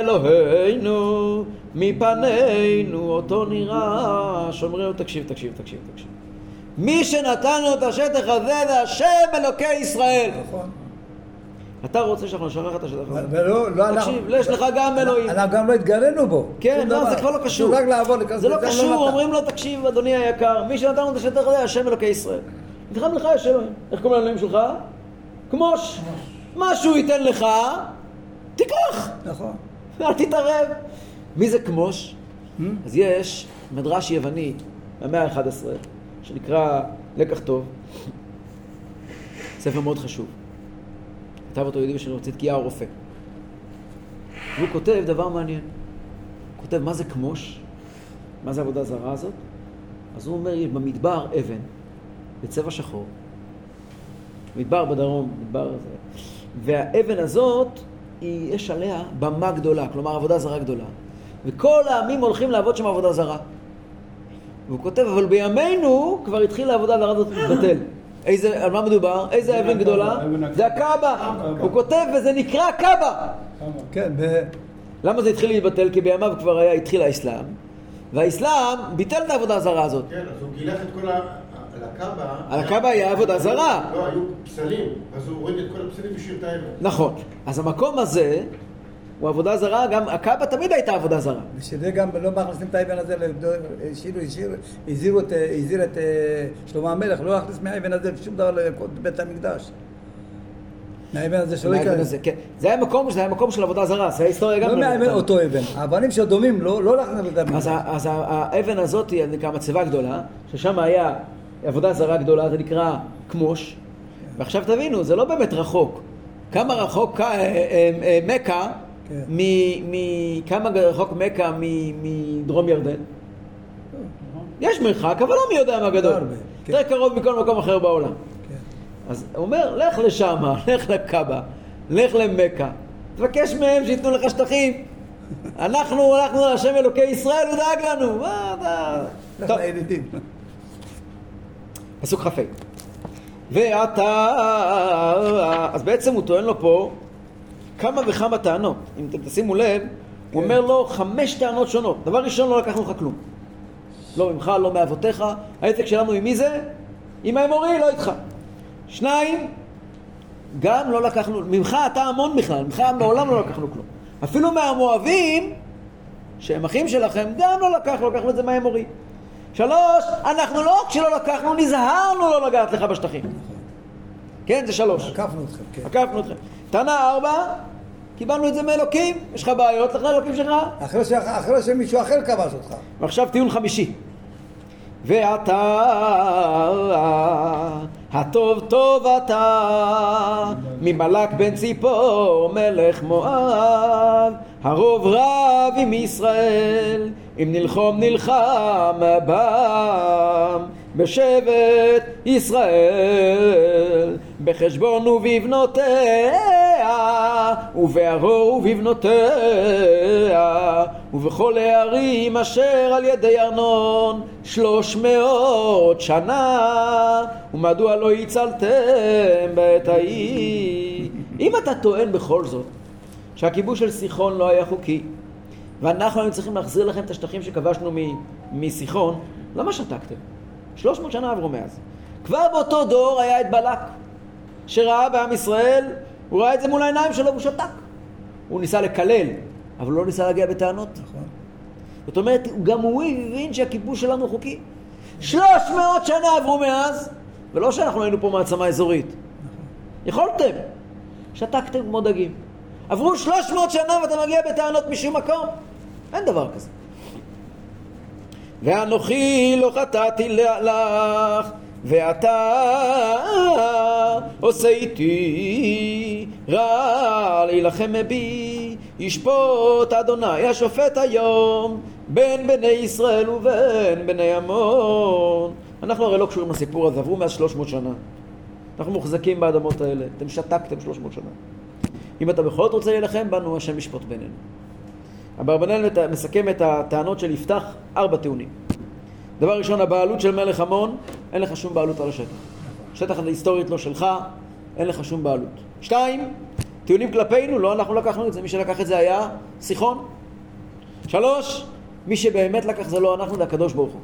S1: אלוהינו מפנינו אותו נראה שומרינו תקשיב תקשיב תקשיב תקשיב מי שנתן לנו את השטח הזה זה השם אלוקי ישראל
S3: נכון.
S1: אתה רוצה שאנחנו נשחרר את השטח הזה?
S3: ולא, לא אנחנו...
S1: תקשיב, יש לך גם אלוהים.
S3: אנחנו גם לא התגרנו בו.
S1: כן, לא. זה כבר לא קשור.
S3: רק לעבור לכאן.
S1: זה לא
S3: וזה
S1: קשור. אומרים לו, תקשיב, אדוני היקר, מי שנתן לנו את השטח הזה, השם אלוקי ישראל. נלחם לך יש אלוהים. איך קוראים לאלוהים שלך? כמוש. מה שהוא ייתן לך, תיקח.
S3: נכון.
S1: אל תתערב. מי זה כמוש? אז יש מדרש יווני מהמאה ה-11, שנקרא לקח טוב, ספר מאוד חשוב. כתב אותו יהודי בשם צדקיהו רופא. והוא כותב דבר מעניין. הוא כותב מה זה כמוש, מה זה עבודה זרה הזאת. אז הוא אומר, במדבר אבן, בצבע שחור. מדבר בדרום, מדבר הזה. והאבן הזאת, יש עליה במה גדולה, כלומר עבודה זרה גדולה. וכל העמים הולכים לעבוד שם עבודה זרה. והוא כותב, אבל בימינו כבר התחילה העבודה הזרה הזאת להתבטל. איזה, על מה מדובר? איזה אבן גדולה? זה הקאבה. הוא כותב, וזה נקרא קאבה.
S3: כן, ב-
S1: למה זה התחיל להתבטל? כי בימיו כבר היה, התחיל האסלאם, והאסלאם ביטל את העבודה הזרה הזאת.
S7: כן, אז הוא גילח את כל ה... על הקאבה...
S1: על הקאבה היה עבודה זרה.
S7: לא, היו פסלים, אז הוא הוריד את כל הפסלים והשאיר את האבן.
S1: נכון. אז המקום הזה הוא עבודה זרה, גם הקאבה תמיד הייתה עבודה זרה.
S3: ושזה גם לא מכניסים את האבן הזה, השאירו, השאירו, הזהירו את, הזהיר את אה, שלמה המלך, לא להכניס מהאבן הזה שום דבר לבית המקדש. מהאבן הזה שלא.
S1: הזה, כן. זה היה מקום, זה היה מקום של עבודה זרה, זה ההיסטוריה גם.
S3: לא מהאבן. אותו אבן. האבנים שדומים לו, לא להכניס לבית המקדש.
S1: אז האבן הזאת היא נקרא מצבה גדולה, ששם היה עבודה זרה גדולה, זה נקרא כמוש. ועכשיו תבינו, זה לא באמת רחוק. כמה רחוק אה, אה, מכה,
S3: כן.
S1: מ- מ- כמה רחוק מכה מדרום ירדן? יש מרחק, אבל לא מי יודע מה גדול.
S3: כן.
S1: יותר קרוב מכל מקום אחר בעולם.
S3: כן.
S1: אז הוא אומר, לך לשם, לך לקאבה, לך למכה, תבקש מהם שייתנו לך שטחים. אנחנו הלכנו להשם אלוקי ישראל, הוא דאג לנו. מה אתה...
S3: לך.
S1: פסוק כ"ה. ואתה... אז בעצם הוא טוען לו פה כמה וכמה טענות. אם אתם תשימו לב, הוא אומר לו חמש טענות שונות. דבר ראשון, לא לקחנו לך כלום. לא ממך, לא מאבותיך. העסק שלנו עם מי זה? עם האמורי, לא איתך. שניים, גם לא לקחנו, ממך אתה המון בכלל, ממך מעולם לא לקחנו כלום. אפילו מהמואבים, שהם אחים שלכם, גם לא לקחנו, לקחנו את זה מהאמורי. שלוש, אנחנו לא רק שלא לקחנו, נזהרנו לא לגעת לך בשטחים. כן, זה שלוש.
S3: עקפנו אתכם, כן.
S1: עקפנו אתכם. טענה ארבע, קיבלנו את זה מאלוקים, יש לך בעיות, לך לאלוקים שלך.
S3: אחרי ש- אחרי שמישהו אחר כבש אותך.
S1: ועכשיו טיעון חמישי. ואתה, הטוב טוב אתה, ממלאק בן ציפור מלך מואב, הרוב רב עם ישראל, אם נלחום נלחם בם, בשבט ישראל, בחשבון ובבנותיה, ובערו ובבנותיה, ובכל הערים אשר על ידי ארנון שלוש מאות שנה, ומדוע לא הצלתם בעת ההיא? אם אתה טוען בכל זאת שהכיבוש של סיחון לא היה חוקי, ואנחנו היינו צריכים להחזיר לכם את השטחים שכבשנו מסיחון, למה שתקתם? 300 שנה עברו מאז. כבר באותו דור היה את בלק, שראה בעם ישראל, הוא ראה את זה מול העיניים שלו והוא שתק. הוא ניסה לקלל, אבל הוא לא ניסה להגיע בטענות.
S3: נכון.
S1: זאת אומרת, גם הוא הבין שהכיבוש שלנו חוקי. 300 שנה עברו מאז, ולא שאנחנו היינו פה מעצמה אזורית. יכולתם. שתקתם כמו דגים. עברו 300 שנה ואתה מגיע בטענות משום מקום? אין דבר כזה. ואנוכי לא חטאתי לך, ואתה עושה איתי רע להילחם בי, ישפוט אדוני השופט היום בין בני ישראל ובין בני עמון. אנחנו הרי לא קשורים לסיפור הזה, עברו מאז 300 שנה. אנחנו מוחזקים באדמות האלה, אתם שתקתם 300 שנה. אם אתה בכל זאת רוצה להילחם בנו, השם ישפוט בינינו. אברבנאל מסכם את הטענות של יפתח, ארבע טיעונים. דבר ראשון, הבעלות של מלך עמון, אין לך שום בעלות על השטח. השטח הזה היסטורית לא שלך, אין לך שום בעלות. שתיים, טיעונים כלפינו, לא אנחנו לקחנו את זה, מי שלקח את זה היה סיחון. שלוש, מי שבאמת לקח זה לא אנחנו, זה הקדוש ברוך הוא.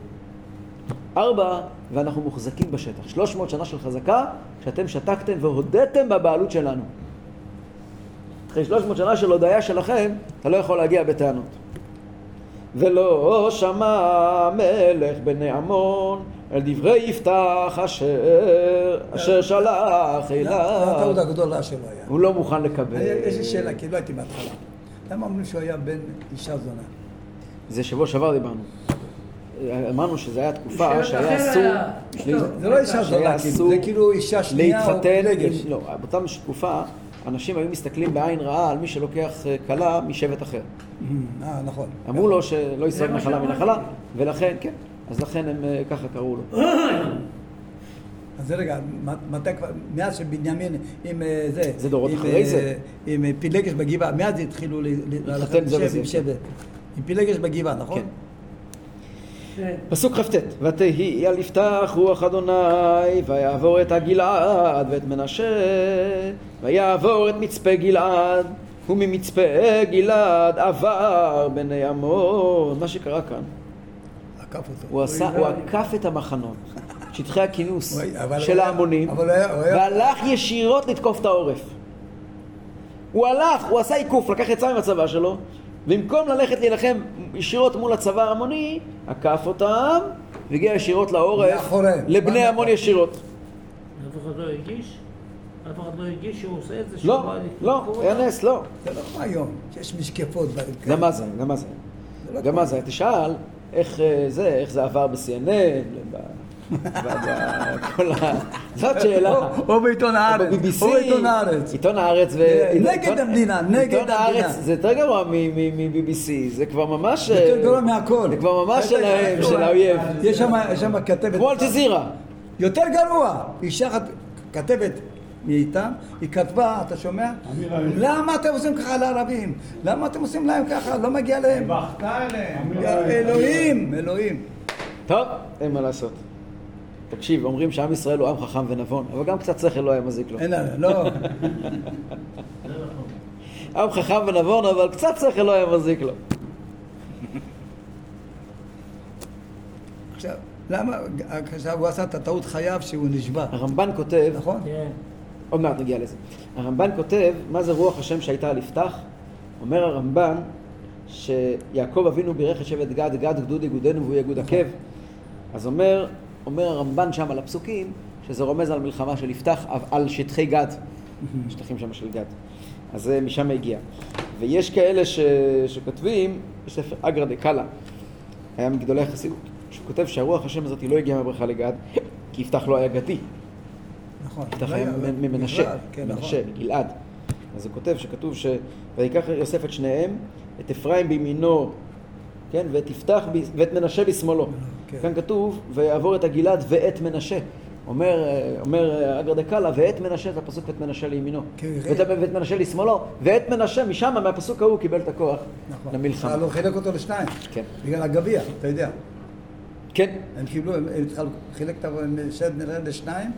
S1: ארבע, ואנחנו מוחזקים בשטח. שלוש מאות שנה של חזקה, שאתם שתקתם והודיתם בבעלות שלנו. אחרי שלוש מאות שנה של הודיה שלכם, אתה לא יכול להגיע בטענות. ולא שמע מלך בני עמון אל דברי יפתח אשר, אשר שלח
S3: זה
S1: אליו.
S3: הטעות הגדולה שלו היה.
S1: הוא לא מוכן לקבל.
S3: יש לי שאלה, כי לא הייתי בהתחלה. למה אומרים שהוא היה בן אישה זונה?
S1: זה שבוע שעבר דיברנו. אמרנו שזו הייתה תקופה שהיה אסור.
S3: זה לא אישה זונה, כאילו, זה כאילו אישה שנייה או.
S1: עם- לא, באותה תקופה אנשים היו מסתכלים בעין רעה על מי שלוקח אה, כלה משבט אחר.
S3: אה, נכון.
S1: אמרו לו שלא
S2: מה
S1: נחלה. מנחלה, ולכן, כן, אז לכן הם אה, ככה קראו לו.
S3: אז רגע, מתי כבר, מאז שבנימין עם אה, זה,
S1: זה דורות אחרי זה.
S3: עם פילגש בגבעה, מאז התחילו ל- ל- ללכת עם
S1: זה
S3: שבט,
S1: וזה,
S3: עם
S1: כן.
S3: שבט. עם פילגש בגבעה, נכון?
S1: כן.
S2: כן.
S1: פסוק כ"ט: ותהי על יפתח רוח אדוני ויעבור את הגלעד ואת מנשה ויעבור את מצפה גלעד וממצפה גלעד עבר בני עמון מה שקרה כאן
S3: עקף אותו.
S1: הוא עשה, הוא עקף את המחנות שטחי הכינוס של ההמונים והלך ישירות לתקוף את העורף הוא הלך, הוא עשה עיקוף, לקח עצה עם הצבא שלו במקום ללכת להילחם ישירות מול הצבא ההמוני, עקף אותם והגיע ישירות לעורף. לבני עמון? ישירות.
S2: אף אחד לא הרגיש? אף אחד לא הרגיש שהוא עושה את זה?
S1: לא, לא, היה? נס, לא.
S3: זה לא כמו היום, שיש משקפות.
S1: גם מה זה, גם מה זה.
S3: לא
S1: גם מה זה, תשאל איך אה, זה, איך זה עבר ב-CNN, כל ה... זאת שאלה.
S3: או- או בעיתון הארץ,
S1: ב-BBC,
S3: או בעיתון הארץ.
S1: עיתון הארץ ו...
S3: נגד המדינה, נגד
S1: עיתון הארץ
S3: המדינה.
S1: זה יותר גרוע מ-BBC, זה כבר ממש...
S3: זה יותר גרוע מהכל.
S1: זה כבר ממש שלהם. של האויב.
S3: יש שם- יש שם כתבת...
S1: כמו אל-ג'זירה.
S3: יותר גרוע, אישה אחת, כתבת מאיתם, היא כתבה, אתה שומע? למה אתם עושים ככה לערבים? למה אתם עושים להם ככה? לא מגיע להם.
S4: בכתה אליהם.
S3: אלוהים, אלוהים.
S1: טוב, אין מה לעשות. תקשיב, אומרים שעם ישראל הוא עם חכם ונבון, אבל גם קצת שכל לא היה מזיק לו.
S3: אין לה, לא.
S1: עם חכם ונבון, אבל קצת שכל לא היה מזיק לו.
S3: עכשיו, למה, עכשיו הוא עשה את הטעות חייו שהוא נשבע,
S1: הרמב"ן כותב,
S3: נכון?
S2: כן.
S1: עוד מעט נגיע לזה. הרמב"ן כותב, מה זה רוח השם שהייתה על יפתח? אומר הרמב"ן, שיעקב אבינו בירך את שבט גד, גד גדוד יגודנו והוא יגוד עקב. אז אומר, אומר הרמב"ן שם על הפסוקים, שזה רומז על מלחמה של יפתח על שטחי גד, שטחים שם של גד. אז זה משם הגיע. ויש כאלה ש... שכותבים, יש ספר אגרא דקאלה, היה מגדולי החסידות, שהוא כותב שהרוח השם הזאת לא הגיעה מהברכה לגד, כי יפתח לא היה גדי.
S3: נכון.
S1: יפתח
S3: לא
S1: היה
S3: היה-
S1: מ- ממנשה,
S3: בכלל, כן, נכון.
S1: מנשה, גלעד. אז הוא כותב שכתוב ש... ויקח יוסף את שניהם, את אפרים בימינו, כן, ואת יפתח ב... ואת מנשה בשמאלו.
S3: כן.
S1: כאן כתוב, ויעבור את הגלעד ואת מנשה. אומר, אה, אומר אה, אגר דקאלה, ואת מנשה זה הפסוק ואת מנשה לימינו.
S3: כן,
S1: ואת, ואת מנשה לשמאלו, ואת מנשה, משם, מהפסוק ההוא, קיבל את הכוח
S3: נכון.
S1: למלחמה.
S3: אבל הוא חילק אותו לשניים.
S1: כן.
S3: בגלל הגביע, אתה יודע.
S1: כן,
S3: הם קיבלו, הם הם חילק את נרד לשניים,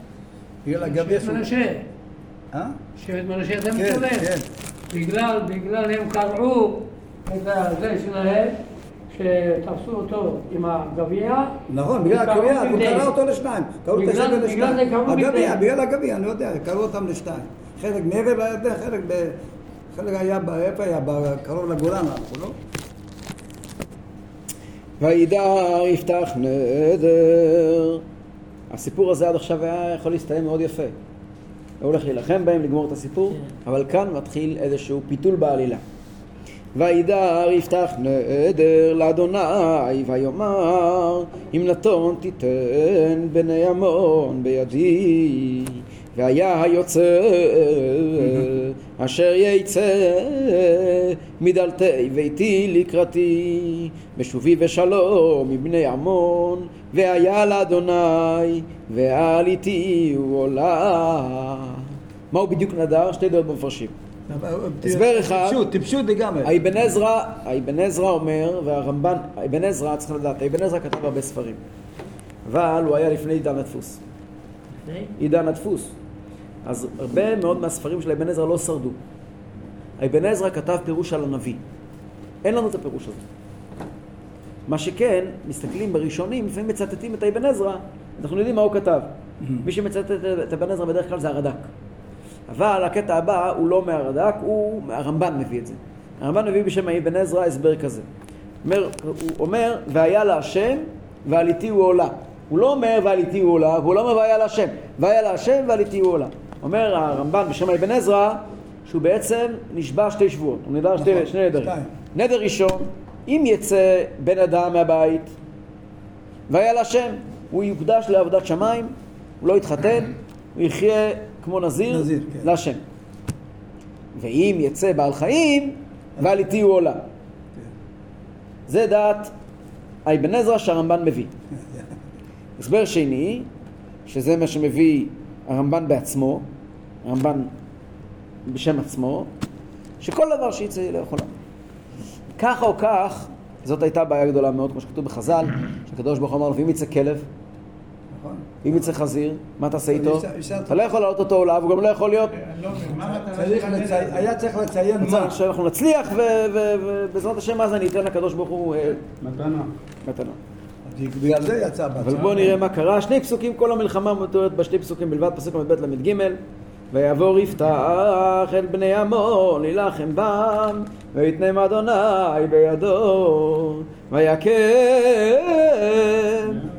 S3: בגלל הגביע
S2: שבט. מנשה.
S3: אה?
S2: שבט מנשה זה
S3: כן,
S2: מצולם.
S3: כן.
S2: בגלל, בגלל הם קרעו את זה שלהם, שתפסו אותו עם הגביע.
S3: נכון, בגלל הגביע, הוא. קרא אותו לשניים. קראו את
S2: בגלל
S3: לשניים. הגביע. בגלל הגביע, אני יודע, קראו אותם לשניים. חלק מעבר לירדן, חלק ב... חלק היה, ב- איפה היה? קרוב לגולן הלכו, לא?
S1: וידע יפתח נדר. הסיפור הזה עד עכשיו היה יכול להסתיים מאוד יפה. הוא הולך להילחם בהם, לגמור את הסיפור,
S2: כן.
S1: אבל כאן מתחיל איזשהו פיתול בעלילה. וידר יפתח נדר לאדוני ויאמר אם נתון תיתן בני עמון בידי והיה היוצא אשר יצא מדלתי ביתי לקראתי בשובי בשלום מבני עמון והיה לאדוני ועליתי הוא עולה מהו בדיוק נדר? שתי דעות במפרשים הסבר אחד.
S3: טיפשות, טיפשות לגמרי.
S1: האבן עזרא, האבן עזרא אומר, והרמב"ן, האבן עזרא, צריך לדעת, האבן עזרא כתב הרבה ספרים. אבל הוא היה לפני עידן הדפוס.
S2: לפני?
S1: עידן הדפוס. אז הרבה מאוד מהספרים של אבן עזרא לא שרדו. אבן עזרא כתב פירוש על הנביא. אין לנו את הפירוש הזה. מה שכן, מסתכלים בראשונים, לפעמים מצטטים את אבן עזרא, אנחנו יודעים מה הוא כתב. מי שמצטט את אבן עזרא בדרך כלל זה הרד"ק. אבל הקטע הבא הוא לא מהרד"ק, הוא, הרמב"ן מביא את זה. הרמב"ן מביא בשם אבן עזרא הסבר כזה. אומר, הוא אומר, והיה להשם ועליתי הוא עולה. הוא לא אומר ועליתי הוא עולה, והוא לא אומר והיה להשם. והיה להשם ועליתי הוא עולה. אומר הרמב"ן בשם אבן עזרא, שהוא בעצם נשבע שתי שבועות. הוא שתי,
S3: נכון,
S1: שני נדרים. נדר ראשון, אם יצא בן אדם מהבית, והיה להשם, הוא יוקדש לעבודת שמיים, הוא לא יתחתן, הוא יחיה כמו נזיר,
S3: נזיר, כן.
S1: להשם. ואם יצא בעל חיים, ועל איתי הוא עולה. זה דעת אבן עזרא שהרמב"ן מביא. הסבר שני, שזה מה שמביא הרמב"ן בעצמו, הרמב"ן בשם עצמו, שכל דבר שיצא לא יכולה. כך או כך, זאת הייתה בעיה גדולה מאוד, כמו שכתוב בחז"ל, שהקדוש ברוך הוא אמר לו, ואם יצא כלב,
S3: נכון.
S1: ואם יצא חזיר, מה תעשה איתו? אתה לא יכול להעלות אותו עולה, והוא גם לא יכול להיות...
S4: אני לא הנדר?
S3: היה צריך לציין מה.
S1: צריך שאנחנו נצליח, ו- ו- ובעזרת השם אז אני אתן לקדוש ברוך הוא אה,
S4: מתנה.
S1: מתנה.
S3: בגלל זה יצא
S1: אבל
S3: בהצעה.
S1: בואו נראה מה קרה. שני פסוקים, כל המלחמה מתוארת בשני פסוקים בלבד, פסוק ל"ב ל"ג. ויעבור יפתח אל בני עמון להילחם בם, ויתנם אדוני בידו, ויקם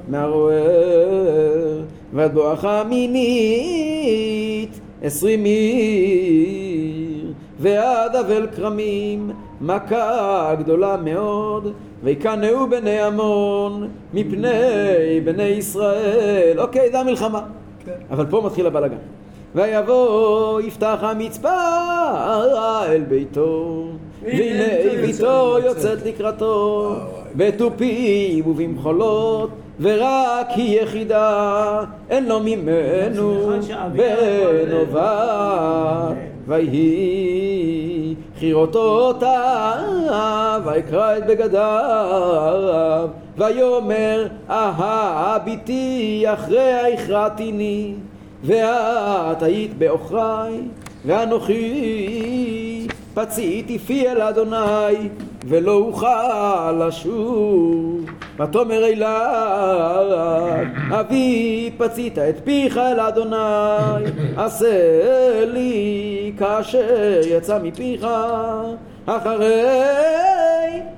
S1: מהרוער, ועד בואכה מינית עשרים עיר, ועד אבל כרמים מכה גדולה מאוד, ויקנאו בני עמון מפני בני ישראל. אוקיי, זה המלחמה.
S3: כן.
S1: אבל פה מתחיל הבלאגן. ויבוא יפתח המצפה אל ביתו, והנה ביתו יוצאת לקראתו, בתופים ובמחולות, ורק היא יחידה, אין לו ממנו בן או בת, ויהי חירותותיו, ויקרא את בגדיו, ויאמר אהה ביתי אחריה הכרעתיני, ואת היית בעוכרי, ואנוכי פציתי פי אל אדוני, ולא אוכל לשוב. ותאמר אליו, אבי פצית את פיך אל אדוני, עשה לי כאשר יצא מפיך, אחרי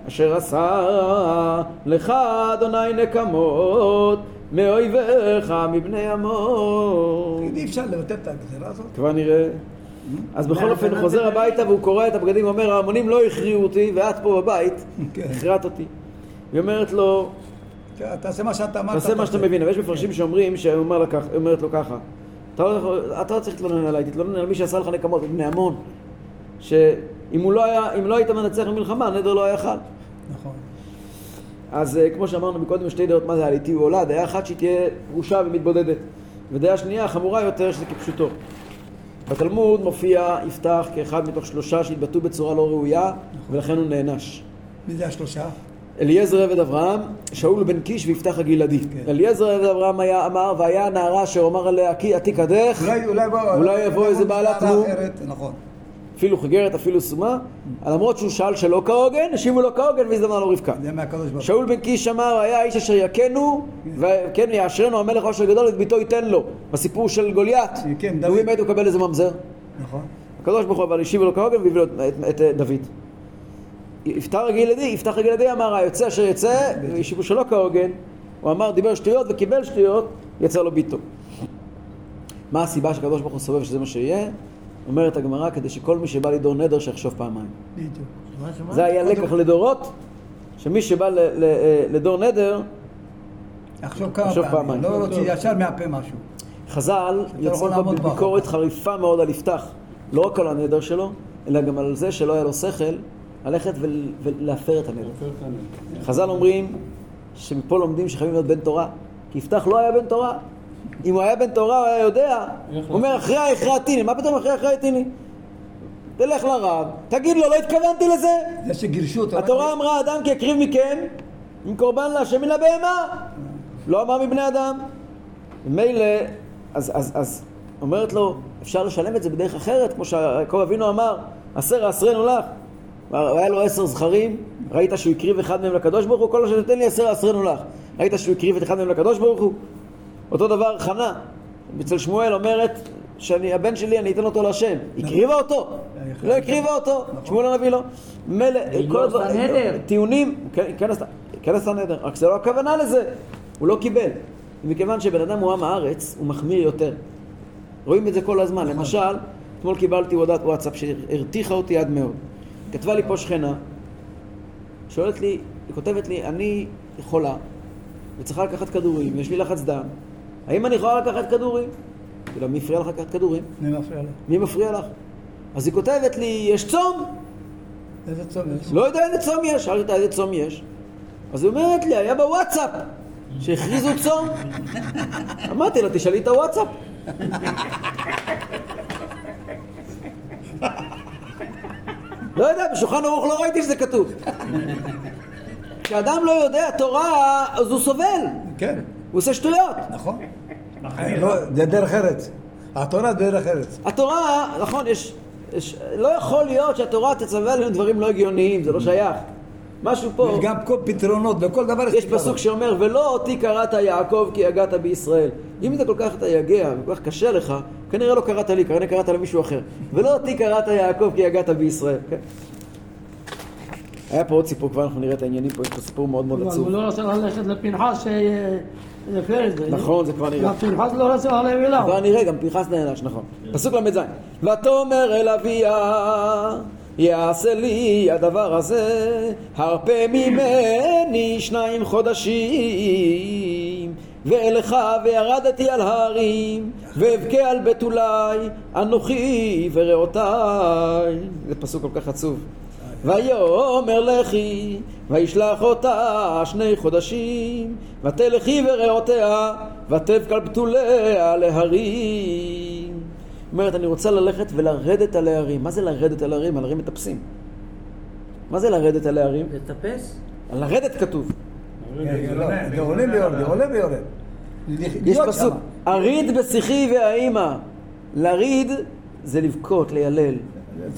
S1: אשר עשה לך אדוני נקמות, מאויביך מבני עמון.
S3: אי אפשר לבטל את הגזירה הזאת?
S1: כבר נראה. אז בכל אופן הוא חוזר הביתה והוא קורע את הבגדים ואומר ההמונים לא הכריעו אותי ואת פה בבית
S3: כן.
S1: הכרעת אותי. היא אומרת לו
S3: כן, תעשה מה שאתה אמרת.
S1: תעשה מה שאתה מבין, אבל יש מפרשים שאומרים שהיא אומרת לו ככה אתה לא אתה לא צריך להתלונן עליי, תתלונן על מי שעשה לך נקמות, בני עמון שאם לא לא היית מנצח במלחמה הנדר לא היה חל
S3: נכון.
S1: אז אה, כמו שאמרנו מקודם, שתי דעות מה זה עליתי או עולה, דעה אחת שהיא תהיה פרושה ומתבודדת, ודעה שנייה חמורה יותר שזה כפשוטו. בתלמוד מופיע יפתח כאחד מתוך שלושה שהתבטאו בצורה לא ראויה, ולכן הוא נענש.
S3: מי זה השלושה?
S1: אליעזר עבד אברהם, שאול בן קיש ויפתח הגלעדי.
S3: כן.
S1: אליעזר עבד אברהם היה אמר, והיה הנערה אשר אמר עליה "כי עתיק הדרך,
S3: אולי, אולי בוא...
S1: אולי יבוא איזה בעלת.
S3: אחרת, נכון.
S1: אפילו חיגרת אפילו סומה, למרות שהוא שאל שלא כהוגן, השיבו לו כהוגן והזדמנה לו רבקה.
S3: הוא.
S1: שאול בן קיש אמר, היה האיש אשר יכנו, וכן יאשרנו המלך עושר גדול את ביתו ייתן לו. בסיפור של גוליית,
S3: כן,
S1: הוא
S3: דוד.
S1: באמת הוא קבל איזה ממזר.
S3: נכון.
S1: הקדוש ברוך הוא אבל השיב לו כהוגן והביא לו את, את דוד. יפתח הגלעדי, יפתח הגלעדי אמר, היוצא אשר יצא, והשיבו שלא כהוגן. הוא אמר, דיבר שטויות וקיבל שטויות, יצא לו ביתו. מה הסיבה שהקדוש ברוך הוא סובב שזה מה שיהיה? אומרת הגמרא, כדי שכל מי שבא לדור נדר שיחשוב פעמיים.
S3: בדיוק.
S1: זה היה לקח לדורות, שמי שבא ל- ל- אה, לדור נדר,
S3: פעמים.
S1: פעמיים.
S3: לא רוצה ישר מהפה משהו.
S1: חז"ל
S3: יכול
S1: יוצאים. בביקורת חריפה מאוד על יפתח, לא רק על הנדר שלו, אלא גם על זה שלא היה לו שכל ללכת ול- ולהפר את הנדר. חז"ל אומרים שמפה לומדים שחייבים להיות בן תורה, כי יפתח לא היה בן תורה. אם הוא היה בן תורה הוא היה יודע, הוא אומר אחרי הכרעתיני, מה פתאום אחרי הכרעתיני? תלך לרב, תגיד לו לא התכוונתי לזה.
S3: זה שגירשו אותו.
S1: התורה אמרה אדם כי יקריב מכם עם קורבן להשם מן הבהמה לא אמר מבני אדם מילא אז, אז, אז אומרת לו, אפשר לשלם את זה בדרך אחרת, כמו שיעקב אבינו אמר, עשר עשרנו לך. היה לו עשר זכרים, ראית שהוא הקריב אחד מהם לקדוש ברוך הוא, כל מה שנותן לי עשר עשרנו לך. ראית שהוא הקריב את אחד מהם לקדוש ברוך הוא? אותו דבר חנה, אצל שמואל אומרת שהבן שלי אני אתן אותו להשם. הקריבה אותו? לא הקריבה אותו, שמואל הנביא לא. מילא,
S5: היא
S1: כל
S5: לא
S1: הדבר-
S5: עשתה נדר.
S1: טיעונים, כן, כן עשתה- כן עשתה נדר, רק זה לא הכוונה לזה, הוא לא קיבל. מכיוון שבן אדם הוא עם הארץ, הוא מחמיר יותר. רואים את זה כל הזמן. למשל, אתמול קיבלתי הודעת וואטסאפ שהרתיחה אותי עד מאוד. כתבה לי פה שכנה, שואלת לי, היא כותבת לי, אני חולה וצריכה לקחת כדורים, יש לי לחץ דם, האם אני יכולה לקחת כדורים? לה, מי הפריע לך לקחת כדורים?
S3: מי מפריע לך?
S1: מי מפריע לך? אז היא כותבת לי, יש צום!
S3: איזה צום יש?
S1: לא יודע איזה צום יש, שאלתי אותה איזה צום יש. אז היא אומרת לי, היה בוואטסאפ, שהכריזו צום. אמרתי לה, תשאלי את הוואטסאפ. לא יודע, בשולחן ערוך לא ראיתי שזה כתוב. כשאדם לא יודע תורה, אז הוא סובל,
S3: כן,
S1: הוא עושה שטויות.
S3: נכון. לא, זה דרך ארץ. התורה זה דרך ארץ.
S1: התורה, נכון, יש, יש... לא יכול להיות שהתורה תצווה עלינו דברים לא הגיוניים, זה לא שייך. משהו פה...
S3: יש גם כל פתרונות, לכל דבר
S1: יש
S3: פתרון.
S1: פסוק שאומר, ולא אותי קראת יעקב כי יגעת בישראל. אם אתה כל כך אתה יגע וכל כך קשה לך, כנראה לא קראת לי, כנראה קראת למישהו אחר. ולא אותי קראת יעקב כי יגעת בישראל. כן? היה פה עוד סיפור, כבר אנחנו נראה את העניינים פה, יש פה סיפור מאוד מאוד
S2: אבל
S1: עצוב.
S2: הוא לא רצה ללכת לפנחס זה.
S1: נכון, זה כבר נראה.
S2: פנחס לא רצה ללכת אליו.
S1: כבר נראה, גם פנחס נענש, נכון. פסוק ל"ז: ותאמר אל אביה יעשה לי הדבר הזה, הרפה ממני שניים חודשים, ואלך וירדתי על ההרים, ואבכה על בתולי, אנוכי ורעותיי. זה פסוק כל כך עצוב. ויאמר לכי, וישלח אותה שני חודשים, ותלכי ורעותיה, ותבק על בתוליה להרים. אומרת, אני רוצה ללכת ולרדת על ההרים. מה זה לרדת על ההרים? על ההרים מטפסים. מה זה לרדת על ההרים?
S5: לטפס?
S1: על לרדת כתוב.
S3: כן, לא, זה עולה ויורד, עולה ויורד.
S1: יש פסוק. אריד בשיחי והאימא. לריד זה לבכות, ליילל.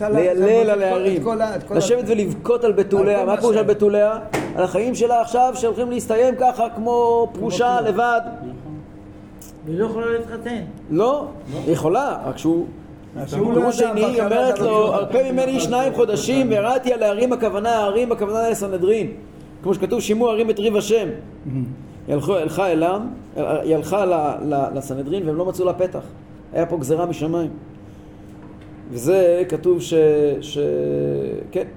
S1: ליילל על
S3: את כל-
S1: ההרים.
S3: את כל ה- את כל ה-
S1: לשבת ולבכות על בתוליה. מה פירוש על בתוליה? על החיים שלה עכשיו שהולכים להסתיים ככה כמו פרושה. לבד.
S5: והיא לא יכולה להתחתן.
S1: לא, היא יכולה, רק שהוא...
S3: לא
S1: פירוש שני, היא אומרת
S3: קראת
S1: לו. הרפה ממני שניים חודשים וירדתי על ההרים הכוונה, ההרים הכוונה לסנהדרין. כמו שכתוב, שימו הרים את ריב השם. היא הלכה היא לסנהדרין והם לא מצאו לה פתח. היה פה גזירה משמיים. וזה כתוב ש... ש... כן.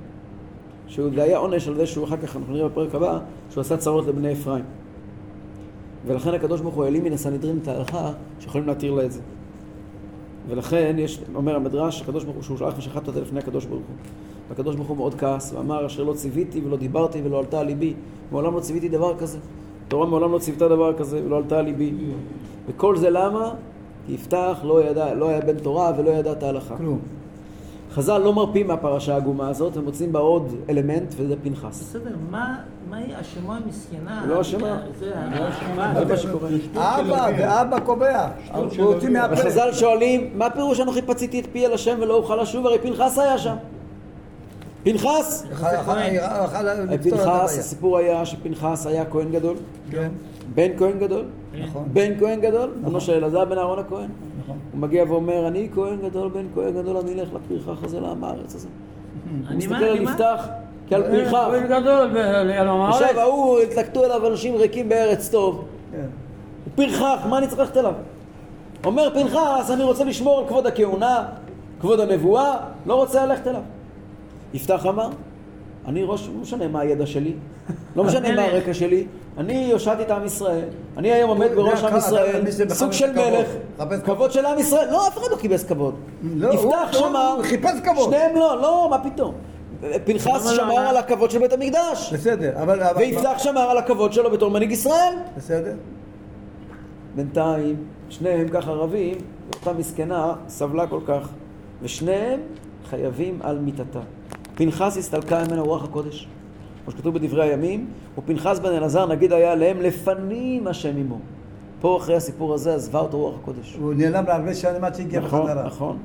S1: שזה היה עונש על זה שהוא אחר כך, אנחנו נראה בפרק הבא, שהוא עשה צרות לבני אפרים. ולכן הקדוש ברוך הוא העלים מן הסנהדרין את ההלכה שיכולים להתיר לה את זה. ולכן יש, אומר המדרש, הקדוש ברוך הוא, שהוא שלח ושחט אותה לפני הקדוש ברוך הוא. והקדוש ברוך הוא מאוד כעס, ואמר, אשר לא ציוויתי ולא דיברתי ולא עלתה על ליבי. מעולם לא ציוויתי דבר כזה. התורה מעולם לא ציוותה דבר כזה ולא עלתה על ליבי. וכל זה למה? כי יפתח לא ידע, לא היה בן תורה ולא ידע את ההלכה.
S3: כלום.
S1: חז"ל לא מרפים מהפרשה העגומה הזאת ומוצאים בה עוד אלמנט, וזה פנחס.
S5: בסדר, מה מה היא אשמה מסכנה?
S1: לא אשמה.
S5: זה
S1: מה שקורה.
S3: אבא, ואבא קובע.
S1: וחז"ל שואלים, מה פירוש אנוכי פציתי את פי אל השם ולא אוכל לשוב? הרי פנחס היה שם. פנחס! פנחס. הסיפור היה שפנחס היה כהן גדול,
S3: כן,
S1: בן כהן גדול,
S3: נכון.
S1: בן כהן גדול, בנו של אלעזר בן אהרון הכהן.
S3: נכון.
S1: הוא מגיע ואומר, אני כהן גדול, בן כהן גדול, אני אלך לפרחח הזה לעם הארץ הזה. הוא
S5: אני
S1: מסתכל על? יפתח כעל פרחח. עכשיו ההוא, התלקטו אליו אנשים ריקים בארץ טוב.
S3: כן.
S1: הוא פרחח, מה אני צריך ללכת אליו? אומר פנחס, אני רוצה לשמור על כבוד הכהונה, כבוד הנבואה, לא רוצה ללכת אליו. יפתח אמר, אני ראש, לא משנה מה הידע שלי, לא משנה מה הרקע שלי, אני הושעתי את עם ישראל, אני היום עומד בראש עם ישראל, סוג של. מלך, כבוד של עם ישראל, לא, אף אחד לא קיבץ כבוד.
S3: לא,
S1: יפתח שמר,
S3: הוא חיפש כבוד.
S1: שניהם לא, לא, מה פתאום. פנחס
S5: לא?
S1: שמר על הכבוד של בית המקדש,
S3: בסדר, אבל...
S1: ויפתח שמר על הכבוד שלו בתור מנהיג ישראל.
S3: בסדר?
S1: בינתיים, שניהם ככה רבים, ואותה מסכנה סבלה כל כך, ושניהם חייבים על מיתתה. פנחס הסתלקה ממנו רוח הקודש, כמו שכתוב בדברי הימים, ופנחס בן אלעזר נגיד היה עליהם לפנים השם עמו. פה אחרי הסיפור הזה עזבה אותו רוח הקודש.
S3: הוא נעלם להרבה שנים עד שהגיע
S1: נכון,
S3: בחזרה.
S1: נכון.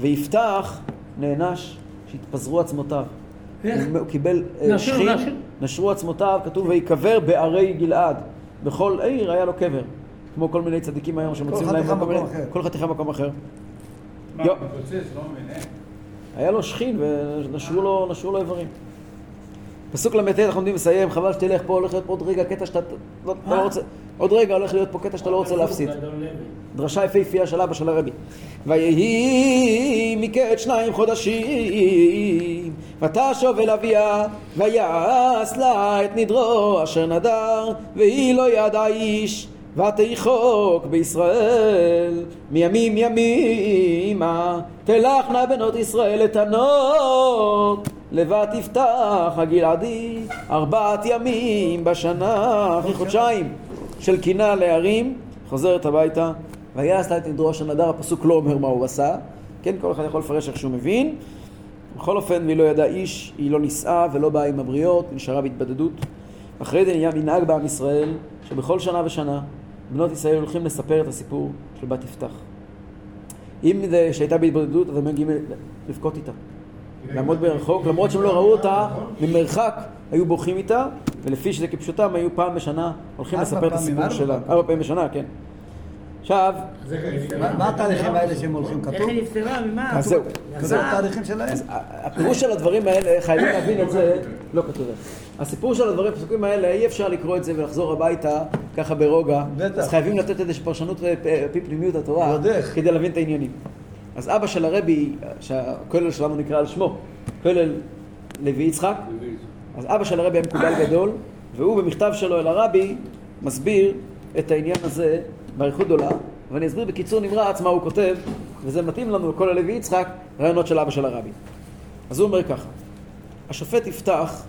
S1: ויפתח נענש שהתפזרו עצמותיו.
S2: איך?
S1: הוא קיבל אה,
S2: נשרו,
S1: שכין,
S2: נשרו.
S1: נשרו עצמותיו, כתוב וייקבר בערי גלעד. בכל עיר היה לו קבר. כמו כל מיני צדיקים היום שמוצאים להם כל מיני-
S3: אחר.
S1: כל חתיכה במקום אחר.
S4: מה,
S1: יו.
S4: מתפוצץ? לא מבין, איך?
S1: היה לו שכין ונשרו לו, נשרו לו איברים. פסוק ל"ט אנחנו עומדים לסיים, חבל שתלך, פה הולך להיות פה עוד רגע קטע שאתה לא, לא רוצה, עוד רגע הולך להיות פה קטע שאתה לא רוצה להפסיד. דרשה יפהפייה של אבא של הרבי. ויהי מקץ שניים חודשים, ותשוב אל אביה, ויעש לה את נדרו אשר נדר, והיא לא ידעה איש, ותיחוק בישראל, מימים ימימה, תלכנה בנות ישראל לתנות, לבד תפתח הגלעדי, ארבעת ימים בשנה, אחרי חודשיים של קינה להרים, חוזרת הביתה, ויעש לה את נדרו אשר נדר, הפסוק לא אומר מה הוא עשה, כן, כל אחד יכול לפרש איך שהוא מבין. בכל אופן, והיא לא ידעה איש, היא לא נישאה ולא באה עם הבריות, נשארה בהתבדדות. אחרי זה נהיה מנהג בעם ישראל, שבכל שנה ושנה בנות ישראל הולכים לספר את הסיפור של בת יפתח. אם זה שהייתה בהתבודדות, אז הם מגיעים לבכות איתה. לעמוד ברחוק, למרות שהם לא ראו אותה, ממרחק היו בוכים איתה, ולפי שזה כפשוטם, היו פעם בשנה הולכים לספר את הסיפור שלה. ארבע פעמים בשנה, כן. עכשיו,
S3: מה- התהליכים האלה שהם הולכים?
S5: איך
S3: כתוב?
S5: היא נפטרה? ממה?
S1: אז זהו.
S3: כתוב
S5: יצאה?
S3: התהליכים שלהם?
S1: הפירוש של הדברים האלה, חייבים להבין את זה, לא כתוב. הסיפור של הדברים, הפסוקים האלה, אי אפשר לקרוא את זה ולחזור הביתה ככה ברוגע.
S3: בטח.
S1: אז חייבים לתת איזושהי פרשנות על פי פנימיות התורה,
S3: איך.
S1: כדי להבין את העניינים. אז אבא של הרבי, שהכולל שלנו נקרא על שמו, כולל לוי יצחק, אז אבא של הרבי היה מקובל גדול, והוא במכתב שלו אל הרבי מסביר את העניין הזה באריכות גדולה, ואני אסביר בקיצור נמרץ מה הוא כותב, וזה מתאים לנו לכל הלוי יצחק, רעיונות של אבא של הרבי. אז הוא אומר ככה, השופט יפתח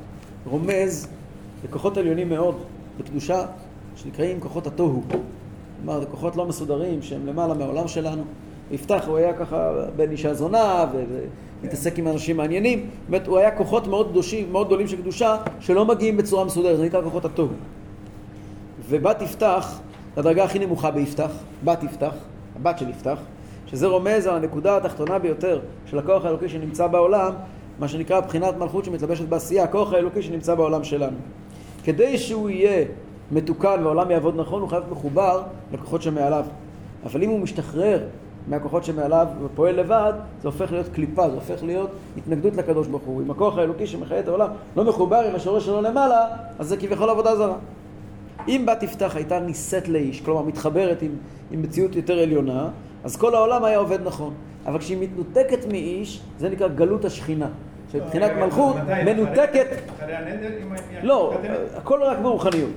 S1: רומז לכוחות עליונים מאוד בקדושה, שנקראים כוחות התוהו. כלומר, זה כוחות לא מסודרים שהם למעלה מהעולם שלנו. יפתח, הוא היה ככה בן אישה זונה ומתעסק עם אנשים מעניינים. באמת, הוא היה כוחות מאוד קדושים, מאוד גדולים של קדושה, שלא מגיעים בצורה מסודרת, זה נקרא כוחות התוהו. ובת יפתח, הדרגה הכי נמוכה ביפתח, בת יפתח, הבת של יפתח, שזה רומז על הנקודה התחתונה ביותר של הכוח האלוקי שנמצא בעולם, מה שנקרא בחינת מלכות שמתלבשת בעשייה, הכוח האלוקי שנמצא בעולם שלנו. כדי שהוא יהיה מתוקן והעולם יעבוד נכון, הוא חייב להיות מחובר לכוחות שמעליו. אבל אם הוא משתחרר מהכוחות שמעליו ופועל לבד, זה הופך להיות קליפה, זה הופך להיות התנגדות לקדוש ברוך הוא. אם הכוח האלוקי שמחיה את העולם לא מחובר עם השורש שלו למעלה, אז זה כביכול עבודה זרה. אם בת יפתח הייתה נישאת לאיש, כלומר מתחברת עם, עם מציאות יותר עליונה, אז כל העולם היה עובד נכון. אבל כשהיא מתנותקת מאיש, זה נקרא גלות השכינה. שמבחינת מלכות? מנותקת, לא? הכל רק ברוחניות.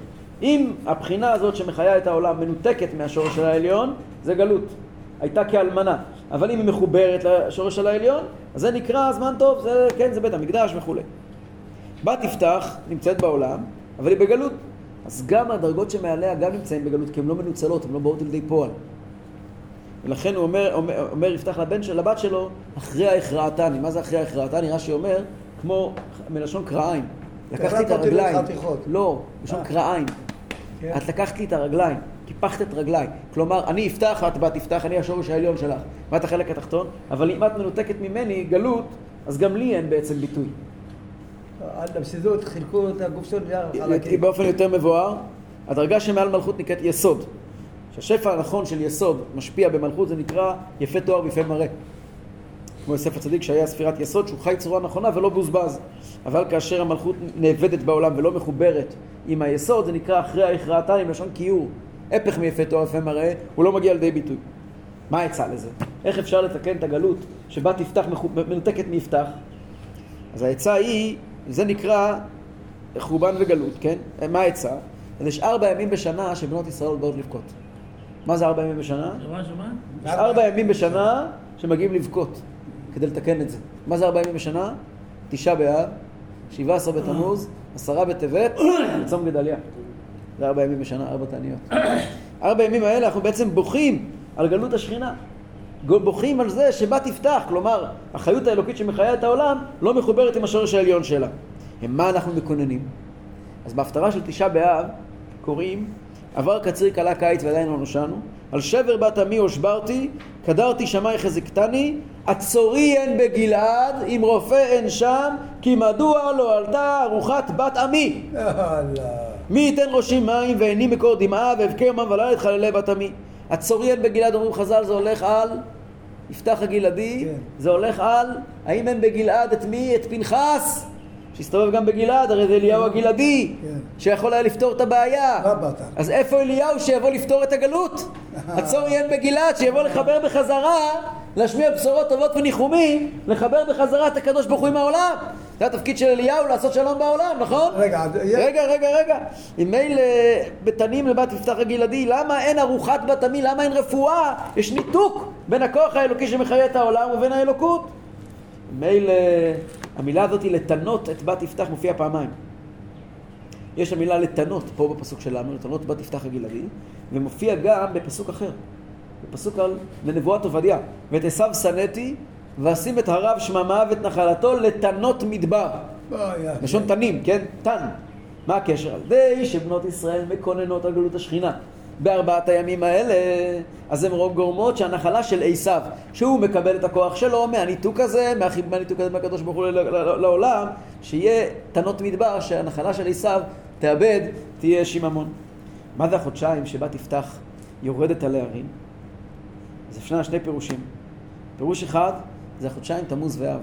S1: אם הבחינה הזאת שמחיה את העולם מנותקת מהשורש של העליון, זה גלות. הייתה כאלמנה. אבל אם היא מחוברת לשורש של העליון, אז זה נקרא זמן טוב, זה, כן, זה בית המקדש וכולי. בת יפתח נמצאת בעולם, אבל היא בגלות. אז גם הדרגות שמעליה גם נמצאים בגלות, כי הן לא מנוצלות, הן לא באות לידי פועל. ולכן הוא אומר, אומר, אומר יפתח לבן של הבת שלו, אחרי ההכרעתני. מה זה אחרי ההכרעתני? רש"י אומר, כמו מלשון קרעיים. לקחתי את הרגליים. לא, מלשון
S3: אה.
S1: קרעיים.
S3: כן.
S1: את לקחת לי את הרגליים, קיפחת את רגליי. כלומר, אני אפתח, את בת תפתח, אני השורש העליון שלך. ואת החלק התחתון, אבל אם את מנותקת ממני, גלות, אז גם לי אין בעצם ביטוי.
S3: בפסידות חילקו את הגוף שלו לחלקים.
S1: באופן יותר מבואר, הדרגה שמעל מלכות נקראת יסוד. שהשפע הנכון של יסוד משפיע במלכות זה נקרא יפה תואר ויפה מראה. כמו יוסף הצדיק שהיה ספירת יסוד שהוא חי צורה נכונה ולא בוזבז. אבל כאשר המלכות נאבדת בעולם ולא מחוברת עם היסוד זה נקרא אחרי ההכרעתה עם לשון כיעור. הפך מיפה תואר ויפה מראה הוא לא מגיע לידי ביטוי. מה העצה לזה? איך אפשר לתקן את הגלות שבה תפתח מנותקת מיפתח? אז העצה היא, זה נקרא חורבן וגלות, כן? מה העצה? אז יש ארבע ימים בשנה שבנות ישראל באות לבכות. מה זה ארבע ימים בשנה? יש ארבע ימים בשנה שמגיעים לבכות כדי לתקן את זה. מה זה ארבע ימים בשנה? תשעה באב, שבעה עשר בתמוז, עשרה בטבת, וצום גדליה. זה ארבע ימים בשנה, ארבע תעניות. ארבע ימים האלה אנחנו בעצם בוכים על גלות השכינה. בוכים על זה שבה תפתח, כלומר, החיות האלוקית שמחיה את העולם לא מחוברת עם השורש העליון שלה. מה אנחנו מקוננים? אז בהפטרה של תשעה באב קוראים עבר קציר כלה קיץ ועדיין לא נושענו. על שבר בת עמי הושברתי, קדרתי שמאי חזקתני, עצורי אין בגלעד, אם רופא אין שם, כי מדוע לא עלתה ארוחת בת עמי? מי ייתן ראשי מים ועיני מקור דמעה ואבכה יומם ולילה את חללי בת עמי. הצורי אין בגלעד אומרים חז"ל זה הולך על יפתח הגלעדי,
S3: כן.
S1: זה הולך על האם אין בגלעד את מי? את פנחס שהסתובב גם בגלעד, הרי זה אליהו הגלעדי
S3: כן.
S1: שיכול היה לפתור את הבעיה. אז איפה אליהו שיבוא לפתור את הגלות? הצורי אין בגלעד שיבוא לחבר בחזרה להשמיע בשורות טובות וניחומים לחבר בחזרה את הקדוש ברוך הוא עם העולם זה התפקיד של אליהו לעשות שלום בעולם, נכון?
S3: רגע,
S1: רגע, רגע, רגע. אם מילא בתנים לבת יפתח הגלעדי, למה אין ארוחת בת עמי? למה אין רפואה? יש ניתוק בין הכוח האלוקי שמחיה את העולם ובין האלוקות. מילא, המילה הזאת היא לתנות את בת יפתח מופיעה פעמיים. יש המילה לתנות פה בפסוק שלנו, לתנות בת יפתח הגלעדי, ומופיע גם בפסוק אחר, בפסוק על לנבואת עובדיה. ואת עשיו שנאתי, ואשים את הרב שממה ואת נחלתו לתנות מדבר. לשון תנים, כן? תן. מה הקשר? על די שבנות ישראל מקוננות על גלות השכינה. בארבעת הימים האלה, אז הן גורמות שהנחלה של עשיו, שהוא מקבל את הכוח שלו מהניתוק הזה, מהניתוק הזה מהקדוש ברוך הוא לעולם, שיהיה תנות מדבר, שהנחלה של עשיו תאבד, תהיה שיממון. מה זה החודשיים שבה תפתח יורדת על ההרים? אז אפשר שני פירושים. פירוש אחד זה החודשיים תמוז ואב.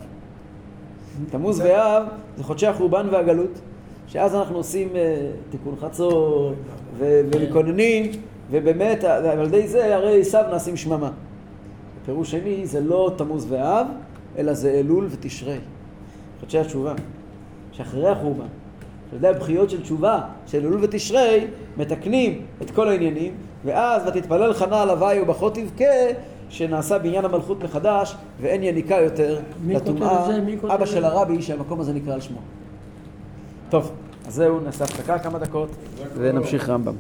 S1: תמוז ואב זה חודשי החורבן והגלות, שאז אנחנו עושים אה, תיקון חצות ו- ומקוננים, ובאמת על ידי זה הרי עשיו נעשים שממה. פירוש שני זה לא תמוז ואב, אלא זה אלול ותשרי, חודשי התשובה, שאחרי החורבן. שעל ידי הבכיות של תשובה, של אלול ותשרי, מתקנים את כל העניינים, ואז ותתפלל חנה על הוואי ובכות תבכה, שנעשה בעניין המלכות מחדש, ואין יניקה יותר לטומאה. אבא של? הרבי, שהמקום הזה נקרא על שמו. טוב, אז זהו, נעשה הפסקה כמה דקות, ונמשיך רמב"ם.